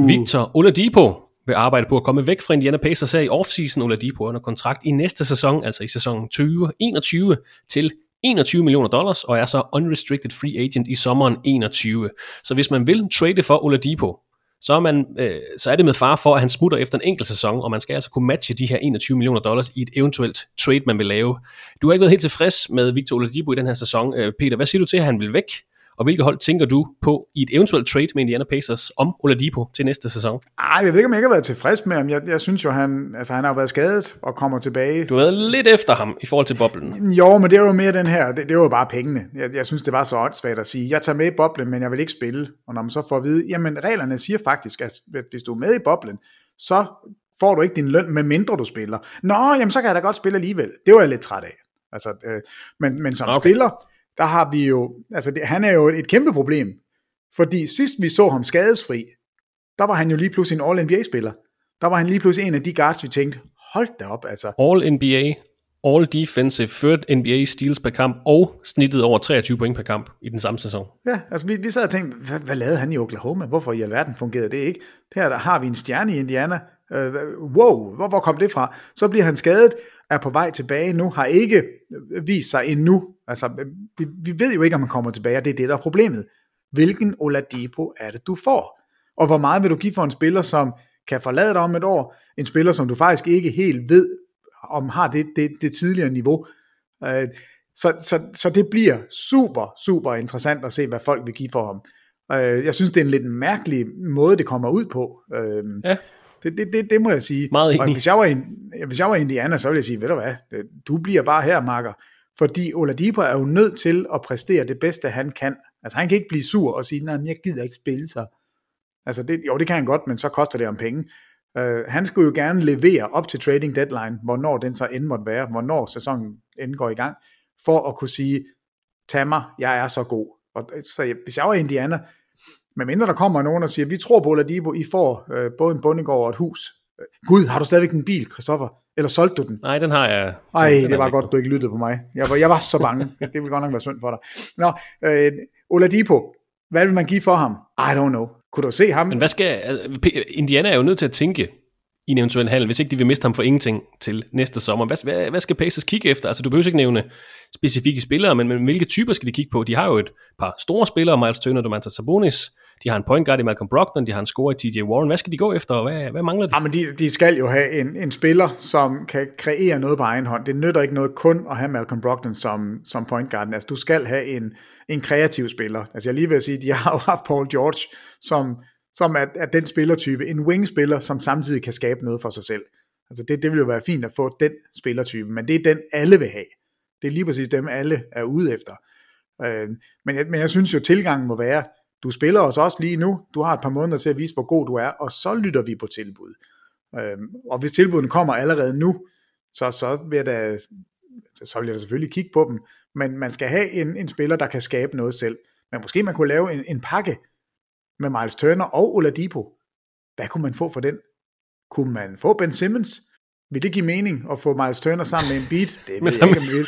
Victor Oladipo vil arbejde på at komme væk fra Indiana Pacers her i offseason. Oladipo under kontrakt i næste sæson, altså i sæsonen 2021 til 21 millioner dollars, og er så unrestricted free agent i sommeren 21. Så hvis man vil trade for Oladipo, så er, man, øh, så er det med far for, at han smutter efter en enkelt sæson, og man skal altså kunne matche de her 21 millioner dollars i et eventuelt trade, man vil lave. Du har ikke været helt tilfreds med Victor Oladipo i den her sæson. Øh, Peter, hvad siger du til, at han vil væk? Og hvilke hold tænker du på i et eventuelt trade med Indiana Pacers om Oladipo til næste sæson? Ej, jeg ved ikke, om jeg ikke har været tilfreds med ham. Jeg, jeg synes jo, han, altså, han har været skadet og kommer tilbage. Du har været lidt efter ham i forhold til boblen. Jo, men det er jo mere den her, det, det var jo bare pengene. Jeg, jeg synes, det var så åndssvagt at sige, jeg tager med i boblen, men jeg vil ikke spille. Og når man så får at vide, jamen reglerne siger faktisk, at hvis du er med i boblen, så får du ikke din løn, medmindre du spiller. Nå, jamen så kan jeg da godt spille alligevel. Det var jeg lidt træt af. Altså, øh, men, men som okay. spiller, der har vi jo, altså det, han er jo et kæmpe problem, fordi sidst vi så ham skadesfri, der var han jo lige pludselig en All-NBA-spiller. Der var han lige pludselig en af de guards, vi tænkte, hold da op, altså. All-NBA, All Defensive, third NBA steals per kamp, og snittet over 23 point per kamp i den samme sæson. Ja, altså vi, vi sad og tænkte, hvad, hvad lavede han i Oklahoma? Hvorfor i alverden fungerede det ikke? Her der har vi en stjerne i Indiana. Øh, wow, hvor, hvor kom det fra? Så bliver han skadet, er på vej tilbage nu, har ikke vist sig endnu. Altså, vi, vi ved jo ikke, om han kommer tilbage, og det er det, der er problemet. Hvilken Oladipo er det, du får? Og hvor meget vil du give for en spiller, som kan forlade dig om et år, en spiller, som du faktisk ikke helt ved, om har det, det, det tidligere niveau. Øh, så, så, så det bliver super, super interessant at se, hvad folk vil give for ham. Øh, jeg synes, det er en lidt mærkelig måde, det kommer ud på. Øh, ja. Det, det, det, det må jeg sige. Meget enig. Og hvis jeg, var in, hvis jeg var Indiana, så ville jeg sige, ved du hvad, du bliver bare her, Marker. Fordi Oladipo er jo nødt til at præstere det bedste, han kan. Altså han kan ikke blive sur og sige, nej, jeg gider ikke spille så. Altså det, jo, det kan han godt, men så koster det om penge. Uh, han skulle jo gerne levere op til trading deadline, hvornår den så end måtte være, hvornår sæsonen end går i gang, for at kunne sige, tag mig, jeg er så god. Og, så hvis jeg var Indiana, men mindre der kommer nogen og siger, vi tror på Oladipo, I får øh, både en bondegård og et hus. Gud, har du stadigvæk en bil, Christoffer? Eller solgte du den? Nej, den har jeg. Nej, det var godt, du ikke lyttede på mig. Jeg var, jeg var så bange. [LAUGHS] det ville godt nok være synd for dig. Nå, øh, Oladipo, hvad vil man give for ham? I don't know. Kunne du se ham? Men hvad skal... Indiana er jo nødt til at tænke i en eventuel handel, hvis ikke de vil miste ham for ingenting til næste sommer. Hvad, hvad, hvad skal Pacers kigge efter? Altså, du behøver ikke nævne specifikke spillere, men, men hvilke typer skal de kigge på? De har jo et par store spillere, Miles Turner, Domantas Sabonis, de har en point guard i Malcolm Brogdon, de har en score i TJ Warren. Hvad skal de gå efter, og hvad, hvad mangler de? Jamen, de, de skal jo have en, en spiller, som kan kreere noget på egen hånd. Det nytter ikke noget kun at have Malcolm Brogdon som, som point guard. Altså, du skal have en, en kreativ spiller. Altså, jeg lige vil sige, de har jo haft Paul George, som, som er, er den spillertype. En wing-spiller, som samtidig kan skabe noget for sig selv. Altså, det, det vil jo være fint at få den spillertype, men det er den, alle vil have. Det er lige præcis dem, alle er ude efter. Øh, men, jeg, men jeg synes jo, tilgangen må være, du spiller os også lige nu, du har et par måneder til at vise, hvor god du er, og så lytter vi på tilbud. Øhm, og hvis tilbudene kommer allerede nu, så, så, vil jeg da, så vil jeg da selvfølgelig kigge på dem, men man skal have en, en spiller, der kan skabe noget selv. Men måske man kunne lave en, en pakke med Miles Turner og Oladipo. Hvad kunne man få for den? Kunne man få Ben Simmons? Vil det give mening at få Miles Turner sammen med en beat? Det ved jeg ikke,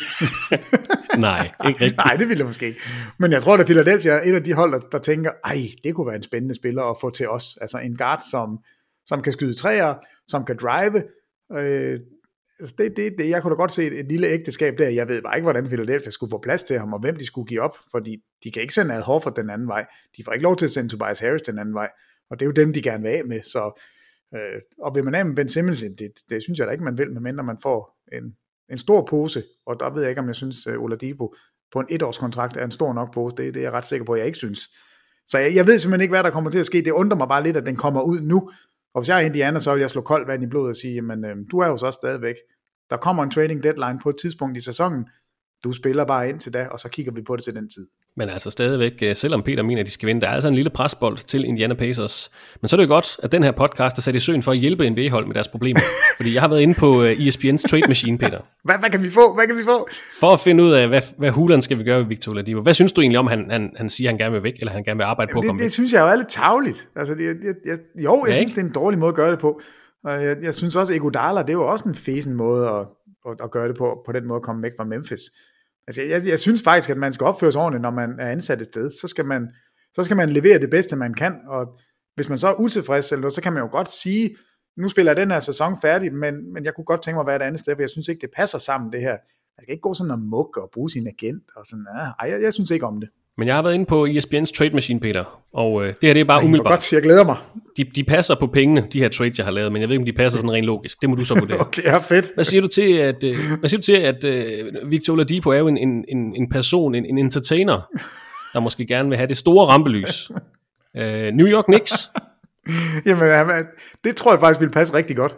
om. [LAUGHS] Nej, ikke rigtigt. Nej, det ville jeg måske ikke. Men jeg tror, at Philadelphia er et af de hold, der, der tænker, ej, det kunne være en spændende spiller at få til os. Altså en guard, som, som kan skyde træer, som kan drive. Øh, altså det, det, det, jeg kunne da godt se et, et lille ægteskab der. Jeg ved bare ikke, hvordan Philadelphia skulle få plads til ham, og hvem de skulle give op, fordi de kan ikke sende Ad Horford den anden vej. De får ikke lov til at sende Tobias Harris den anden vej, og det er jo dem, de gerne vil af med. Så, øh, og vil man af med Ben Simmons, det, det synes jeg da ikke, man vil, medmindre man får en, en stor pose, og der ved jeg ikke, om jeg synes, øh, at Oladipo på en etårskontrakt er en stor nok pose. Det, det er jeg ret sikker på, at jeg ikke synes. Så jeg, jeg ved simpelthen ikke, hvad der kommer til at ske. Det undrer mig bare lidt, at den kommer ud nu. Og hvis jeg er Indiana, så vil jeg slå koldt vand i blodet og sige, men øh, du er jo så stadigvæk. Der kommer en trading deadline på et tidspunkt i sæsonen. Du spiller bare ind til da, og så kigger vi på det til den tid. Men altså stadigvæk, øh, selvom Peter mener, at de skal vinde, der er altså en lille presbold til Indiana Pacers. Men så er det jo godt, at den her podcast er sat i søen for at hjælpe NBA-hold med deres problemer. [LAUGHS] Fordi jeg har været inde på øh, ESPN's Trade Machine, Peter. Hvad, hvad kan vi få? Hvad kan vi få? For at finde ud af, hvad, hvad hulen skal vi gøre med Victor Oladipo. Hvad synes du egentlig om, han, han, han siger, at han gerne vil væk, eller han gerne vil arbejde Jamen, på at det, komme det væk? synes jeg jo er lidt tavligt. Altså, det, jeg, jeg, jo, jeg Ja, synes, ikke? det er en dårlig måde at gøre det på. Og jeg, jeg synes også, at Iguodala, det er jo også en fesen måde at, at, at gøre det på, på den måde at komme væk fra Memphis. Altså, jeg, jeg synes faktisk, at man skal opføre sig ordentligt, når man er ansat et sted. Så skal man, så skal man levere det bedste, man kan, og hvis man så er utilfreds, eller noget, så kan man jo godt sige, nu spiller jeg den her sæson færdig, men, men jeg kunne godt tænke mig at være et andet sted, for jeg synes ikke, det passer sammen, det her. Jeg kan ikke gå sådan og mukke og bruge sin agent, og sådan, ah, nej, jeg, jeg synes ikke om det. Men jeg har været inde på ESPN's Trade Machine, Peter, og øh, det her det er bare Ej, umiddelbart. godt, jeg glæder mig. De, de passer på pengene, de her trades, jeg har lavet, men jeg ved ikke, om de passer sådan rent logisk. Det må du så [LAUGHS] vurdere. Okay, ja, fedt. Hvad siger du til, at, øh, hvad siger du til, at øh, Victor Oladipo er jo en, en, en, en person, en, en entertainer, der måske gerne vil have det store rampelys? [LAUGHS] Øh, New York Knicks, Jamen, jamen, det tror jeg faktisk ville passe rigtig godt.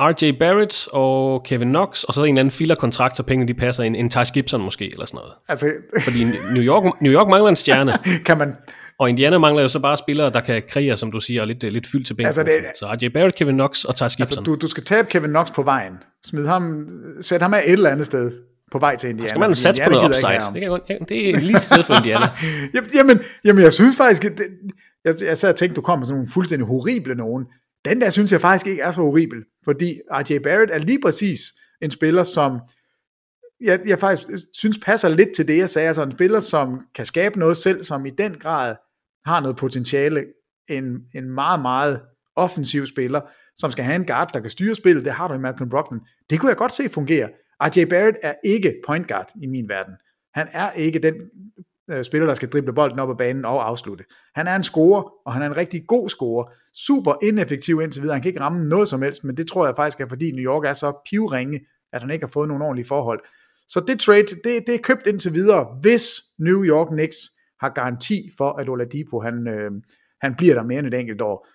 RJ Barrett og Kevin Knox, og så en eller anden filler-kontrakt, så pengene de passer en, en Tyce Gibson måske, eller sådan noget. Altså, [LAUGHS] Fordi New York, New York mangler en stjerne, [LAUGHS] kan man, og Indiana mangler jo så bare spillere, der kan kreere, som du siger, og lidt, lidt fyldt til bænken. Altså, det- Så RJ Barrett, Kevin Knox og Tyce Gibson. altså du, du skal tabe Kevin Knox på vejen. Smid ham, sæt ham af et eller andet sted på vej til Indiana. skal man satse på noget upside. Det, kan godt, det er lille sted for Indiana. [LAUGHS] Jamen, jamen, jeg synes faktisk, det, jeg, jeg sad og tænkte, du kommer med sådan nogle fuldstændig horrible nogen. Den der synes jeg faktisk ikke er så horribel, fordi RJ Barrett er lige præcis en spiller, som jeg, jeg faktisk synes passer lidt til det, jeg sagde. Altså en spiller, som kan skabe noget selv, som i den grad har noget potentiale. En, en meget, meget offensiv spiller, som skal have en guard, der kan styre spillet. Det har du i Malcolm Brogdon. Det kunne jeg godt se fungere. RJ Barrett er ikke point guard i min verden. Han er ikke den øh, spiller, der skal drible bolden op ad banen og afslutte. Han er en scorer, og han er en rigtig god scorer. Super ineffektiv indtil videre. Han kan ikke ramme noget som helst, men det tror jeg faktisk er, fordi New York er så pivringe, at han ikke har fået nogen ordentlige forhold. Så det trade, det, det er købt indtil videre, hvis New York Knicks har garanti for, at Oladipo han, øh, han bliver der mere end et enkelt år.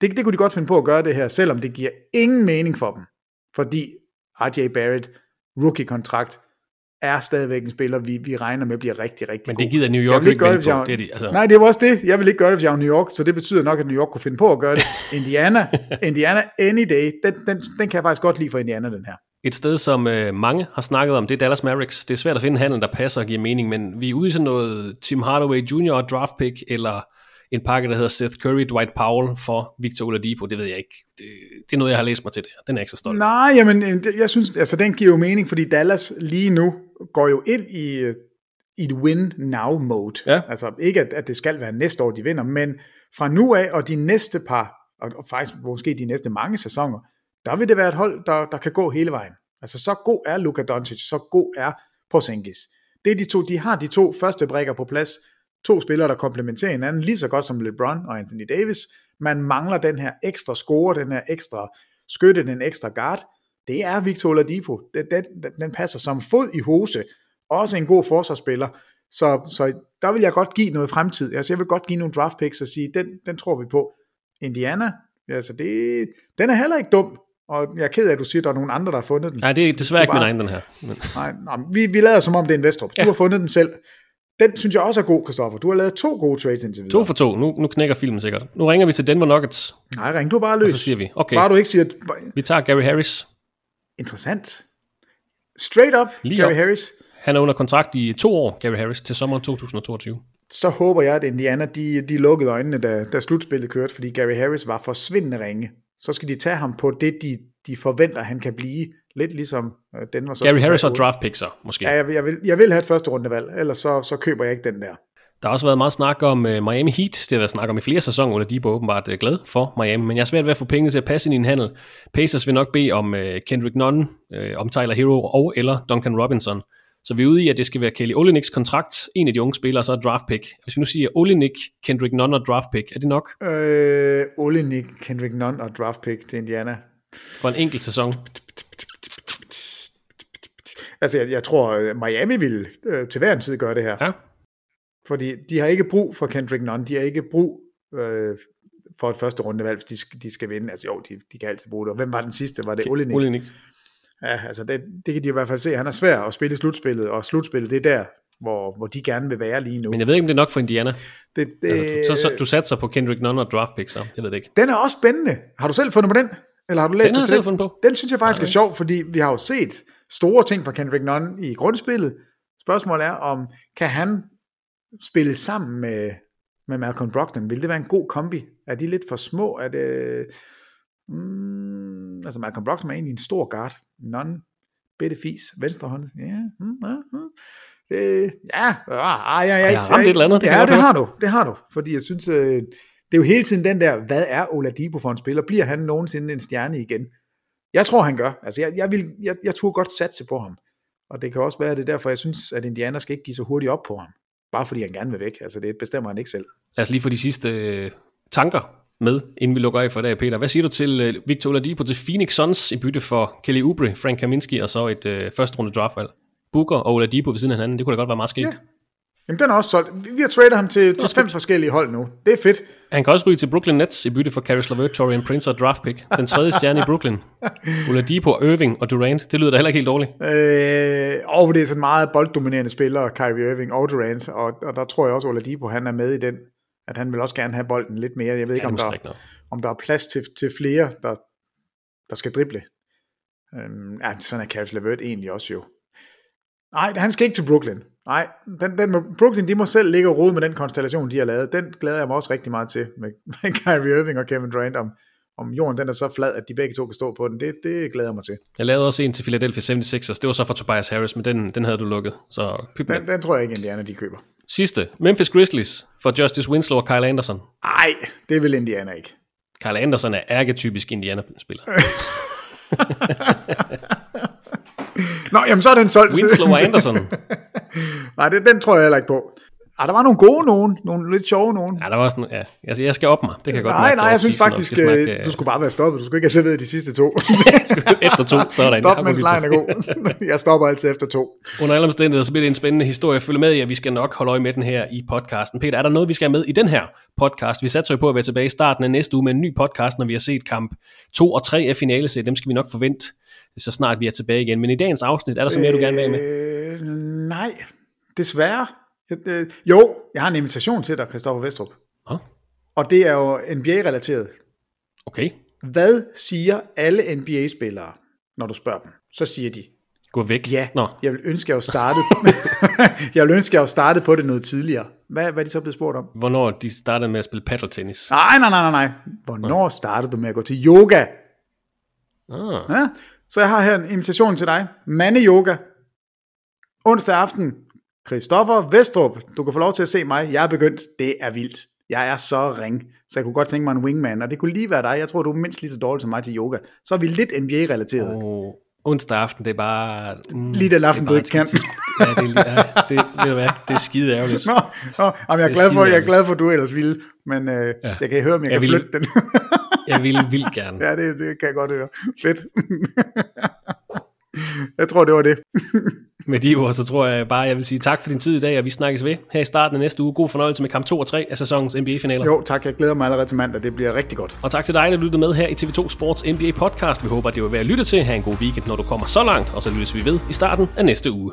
Det, det kunne de godt finde på at gøre det her, selvom det giver ingen mening for dem. Fordi RJ Barrett, rookie-kontrakt, er stadigvæk en spiller, vi, vi regner med bliver rigtig, rigtig Men det gider New York ikke gøre det, på. Det er de, altså. Nej, det var også det. Jeg vil ikke gøre det, hvis jeg var New York, så det betyder nok, at New York kunne finde på at gøre det. [LAUGHS] Indiana, Indiana any day, den, den, den kan jeg faktisk godt lide for Indiana, den her. Et sted, som øh, mange har snakket om, det er Dallas Mavericks. Det er svært at finde handel, der passer og giver mening, men vi er ude i sådan noget Tim Hardaway Jr. draft pick, eller en pakke, der hedder Seth Curry, Dwight Powell for Victor Oladipo, det ved jeg ikke. Det, det er noget, jeg har læst mig til det her. Den er ikke så stolt. Nej, jamen, jeg synes, altså den giver jo mening, fordi Dallas lige nu går jo ind i, i et win-now-mode. Ja. Altså ikke, at, at det skal være næste år, de vinder, men fra nu af og de næste par, og, og faktisk måske de næste mange sæsoner, der vil det være et hold, der, der kan gå hele vejen. Altså så god er Luka Doncic, så god er Porzingis. Det er de to, de har de to første brækker på plads, to spillere, der komplementerer hinanden lige så godt som LeBron og Anthony Davis. Man mangler den her ekstra score, den her ekstra skytte, den ekstra guard. Det er Victor Oladipo. Den, den, den passer som fod i hose. Også en god forsvarsspiller. Så, så der vil jeg godt give noget fremtid. Altså jeg vil godt give nogle draft picks og sige, den, den tror vi på. Indiana, altså det, den er heller ikke dum. Og jeg er ked af, at du siger, at der er nogen andre, der har fundet den. Nej, det er desværre ikke min egen, den her. Men... Nej, nej vi, vi lader som om, det er en Vestrup. Du ja. har fundet den selv. Den synes jeg også er god, Christoffer. Du har lavet to gode trades indtil videre. To for to. Nu, nu knækker filmen sikkert. Nu ringer vi til Denver Nuggets. Nej, ring du bare løs. Og så siger vi, okay. Bare du ikke siger... At... Vi tager Gary Harris. Interessant. Straight up, Lige Gary op. Harris. Han er under kontrakt i to år, Gary Harris, til sommeren 2022. Så håber jeg, at Indiana de, de lukkede øjnene, da, da slutspillet kørte, fordi Gary Harris var forsvindende ringe. Så skal de tage ham på det, de, de forventer, han kan blive. Lidt ligesom øh, den var så Gary Harris og draft picks måske. Ja, jeg, jeg, vil, jeg vil have et første rundevalg, ellers så, så køber jeg ikke den der. Der har også været meget snak om uh, Miami Heat. Det har været snak om i flere sæsoner, hvor de er åbenbart uh, glad for Miami. Men jeg er svært ved at få pengene til at passe ind i en handel. Pacers vil nok bede om uh, Kendrick Nunn, uh, om Tyler Hero og eller Duncan Robinson. Så vi er ude i, at det skal være Kelly Oliniks kontrakt, en af de unge spillere, og så draft pick. Hvis vi nu siger Olinik, Kendrick Nunn og draft pick, er det nok? Øh, Olinik, Kendrick Nunn og draft pick til Indiana. For en enkelt sæson. Altså, jeg, jeg tror, Miami vil øh, til hver en tid gøre det her. Ja. Fordi de har ikke brug for Kendrick Nunn, de har ikke brug øh, for et første rundevalg, hvis de, skal, de skal vinde. Altså jo, de, de kan altid bruge det. Og hvem var den sidste? Var det okay, Olinik? Olinik. Ja, altså det, det kan de i hvert fald se. Han er svær at spille i slutspillet, og slutspillet, det er der, hvor, hvor de gerne vil være lige nu. Men jeg ved ikke, om det er nok for Indiana. Det, det, altså, du, så, så, du satser på Kendrick Nunn og draft pick, så jeg ved det ikke. Den er også spændende. Har du selv fundet på den? Eller har du læst den har jeg selv fundet på. Den synes jeg faktisk okay. er sjov, fordi vi har jo set store ting fra Kendrick Nunn i grundspillet. Spørgsmålet er, om kan han spille sammen med, med Malcolm Brogdon? Vil det være en god kombi? Er de lidt for små? Er det... Mm, altså Malcolm Brogdon er egentlig en stor guard. Nunn, bitte fis, venstre hånd. Ja, mm, ja, mm. Ja, ah, ja, ja, ja, ja, ja, det, eller andet, det ja, det har du, det har du, fordi jeg synes, øh, det er jo hele tiden den der, hvad er Oladipo for en spiller? Bliver han nogensinde en stjerne igen? Jeg tror, han gør. Altså, jeg, jeg, vil, jeg, jeg tror godt satse på ham. Og det kan også være, at det er derfor, jeg synes, at Indiana skal ikke give så hurtigt op på ham. Bare fordi han gerne vil væk. Altså, det bestemmer han ikke selv. Lad os lige få de sidste øh, tanker med, inden vi lukker af for dag, Peter. Hvad siger du til øh, Victor Oladipo til Phoenix Suns i bytte for Kelly Oubre, Frank Kaminski og så et øh, første runde draftvalg? Booker og Oladipo ved siden af hinanden, det kunne da godt være meget skidt. Ja. Jamen, den er også solgt. Vi har tradet ham til, til fem forskellige hold nu. Det er fedt. Han kan også ryge til Brooklyn Nets i bytte for Caris LeVert, Torian Prince og draft pick. Den tredje stjerne i Brooklyn. [LAUGHS] Oladipo, Irving og Durant. Det lyder da heller ikke helt dårligt. Øh, og det er sådan meget bolddominerende spillere, Kyrie Irving og Durant. Og, og der tror jeg også, Oladipo han er med i den. At han vil også gerne have bolden lidt mere. Jeg ved ikke, ja, om, der, om der er plads til, til flere, der, der skal drible. Øhm, ja, sådan er Caris LeVert egentlig også jo. Nej, han skal ikke til Brooklyn. Nej, den, den, Brooklyn, de må selv ligge og rode med den konstellation, de har lavet. Den glæder jeg mig også rigtig meget til, med, [LAUGHS] med Kyrie Irving og Kevin Durant, om, om jorden den er så flad, at de begge to kan stå på den. Det, det glæder jeg mig til. Jeg lavede også en til Philadelphia 76ers. Det var så for Tobias Harris, men den, den havde du lukket. Så den, den, tror jeg ikke, Indiana de køber. Sidste. Memphis Grizzlies for Justice Winslow og Kyle Anderson. Nej, det vil Indiana ikke. Kyle Anderson er arketypisk Indiana-spiller. [LAUGHS] Nå, jamen så er den solgt. Winslow og Anderson. [LAUGHS] Nej, det, den tror jeg heller ikke på. Ah, der var nogle gode nogen, nogle lidt sjove nogen. Ja, der var også ja. Altså, jeg skal op mig. Det kan jeg godt Nej, nej, jeg synes faktisk, og skal øh, snakke, du skulle bare være stoppet. Du skulle ikke have serveret de sidste to. [LAUGHS] efter to, sådan. Stop, Jeg har mens kun lejen er god. [LAUGHS] jeg stopper altid efter to. Under alle omstændigheder, så bliver det en spændende historie at følge med i, og vi skal nok holde øje med den her i podcasten. Peter, er der noget, vi skal have med i den her podcast? Vi satser jo på at være tilbage i starten af næste uge med en ny podcast, når vi har set kamp 2 og 3 af finaleserien. Dem skal vi nok forvente, så snart vi er tilbage igen. Men i dagens afsnit, er der så mere, du gerne vil have med? Øh, nej, desværre. Jeg, øh, jo, jeg har en invitation til dig, Christoffer Vestrup. Oh. Og det er jo NBA-relateret. Okay. Hvad siger alle NBA-spillere, når du spørger dem? Så siger de, Gå væk. ja, Nå. jeg vil ønske, jeg var startet, [LAUGHS] jeg vil ønske, jeg var startet på det noget tidligere. Hvad, hvad er de så blevet spurgt om? Hvornår de startede med at spille paddeltennis? Nej, nej, nej, nej, nej. Hvornår startede du med at gå til yoga? Ah. Ja? Så jeg har her en invitation til dig. Mande yoga. Onsdag aften. Christoffer Vestrup. Du kan få lov til at se mig. Jeg er begyndt. Det er vildt. Jeg er så ring. Så jeg kunne godt tænke mig en wingman. Og det kunne lige være dig. Jeg tror, du er mindst lige så dårlig som mig til yoga. Så er vi lidt NBA-relateret. Oh, onsdag aften, det er bare... Mm, Lige den aften, du ikke kan. Ja, det er, det, ved du hvad, det er skide ærgerligt. Nå, nå, jamen, jeg, er er glad for, jeg er glad for, at du ellers ville. Men øh, Ja. jeg kan høre, om jeg, Jeg kan ville- flytte den. [LAUGHS] Jeg ville vildt gerne. ja, det, det kan jeg godt høre. Fedt. [LAUGHS] jeg tror, det var det. [LAUGHS] Med de ord, så tror jeg bare, jeg vil sige tak for din tid i dag, og vi snakkes ved her i starten af næste uge. God fornøjelse med kamp 2 og 3 af sæsonens NBA-finaler. Jo, tak. Jeg glæder mig allerede til mandag. Det bliver rigtig godt. Og tak til dig, der lyttede med her i TV2 Sports NBA podcast. Vi håber, det var værd at lytte til. Ha' en god weekend, når du kommer så langt, og så lyttes vi ved i starten af næste uge.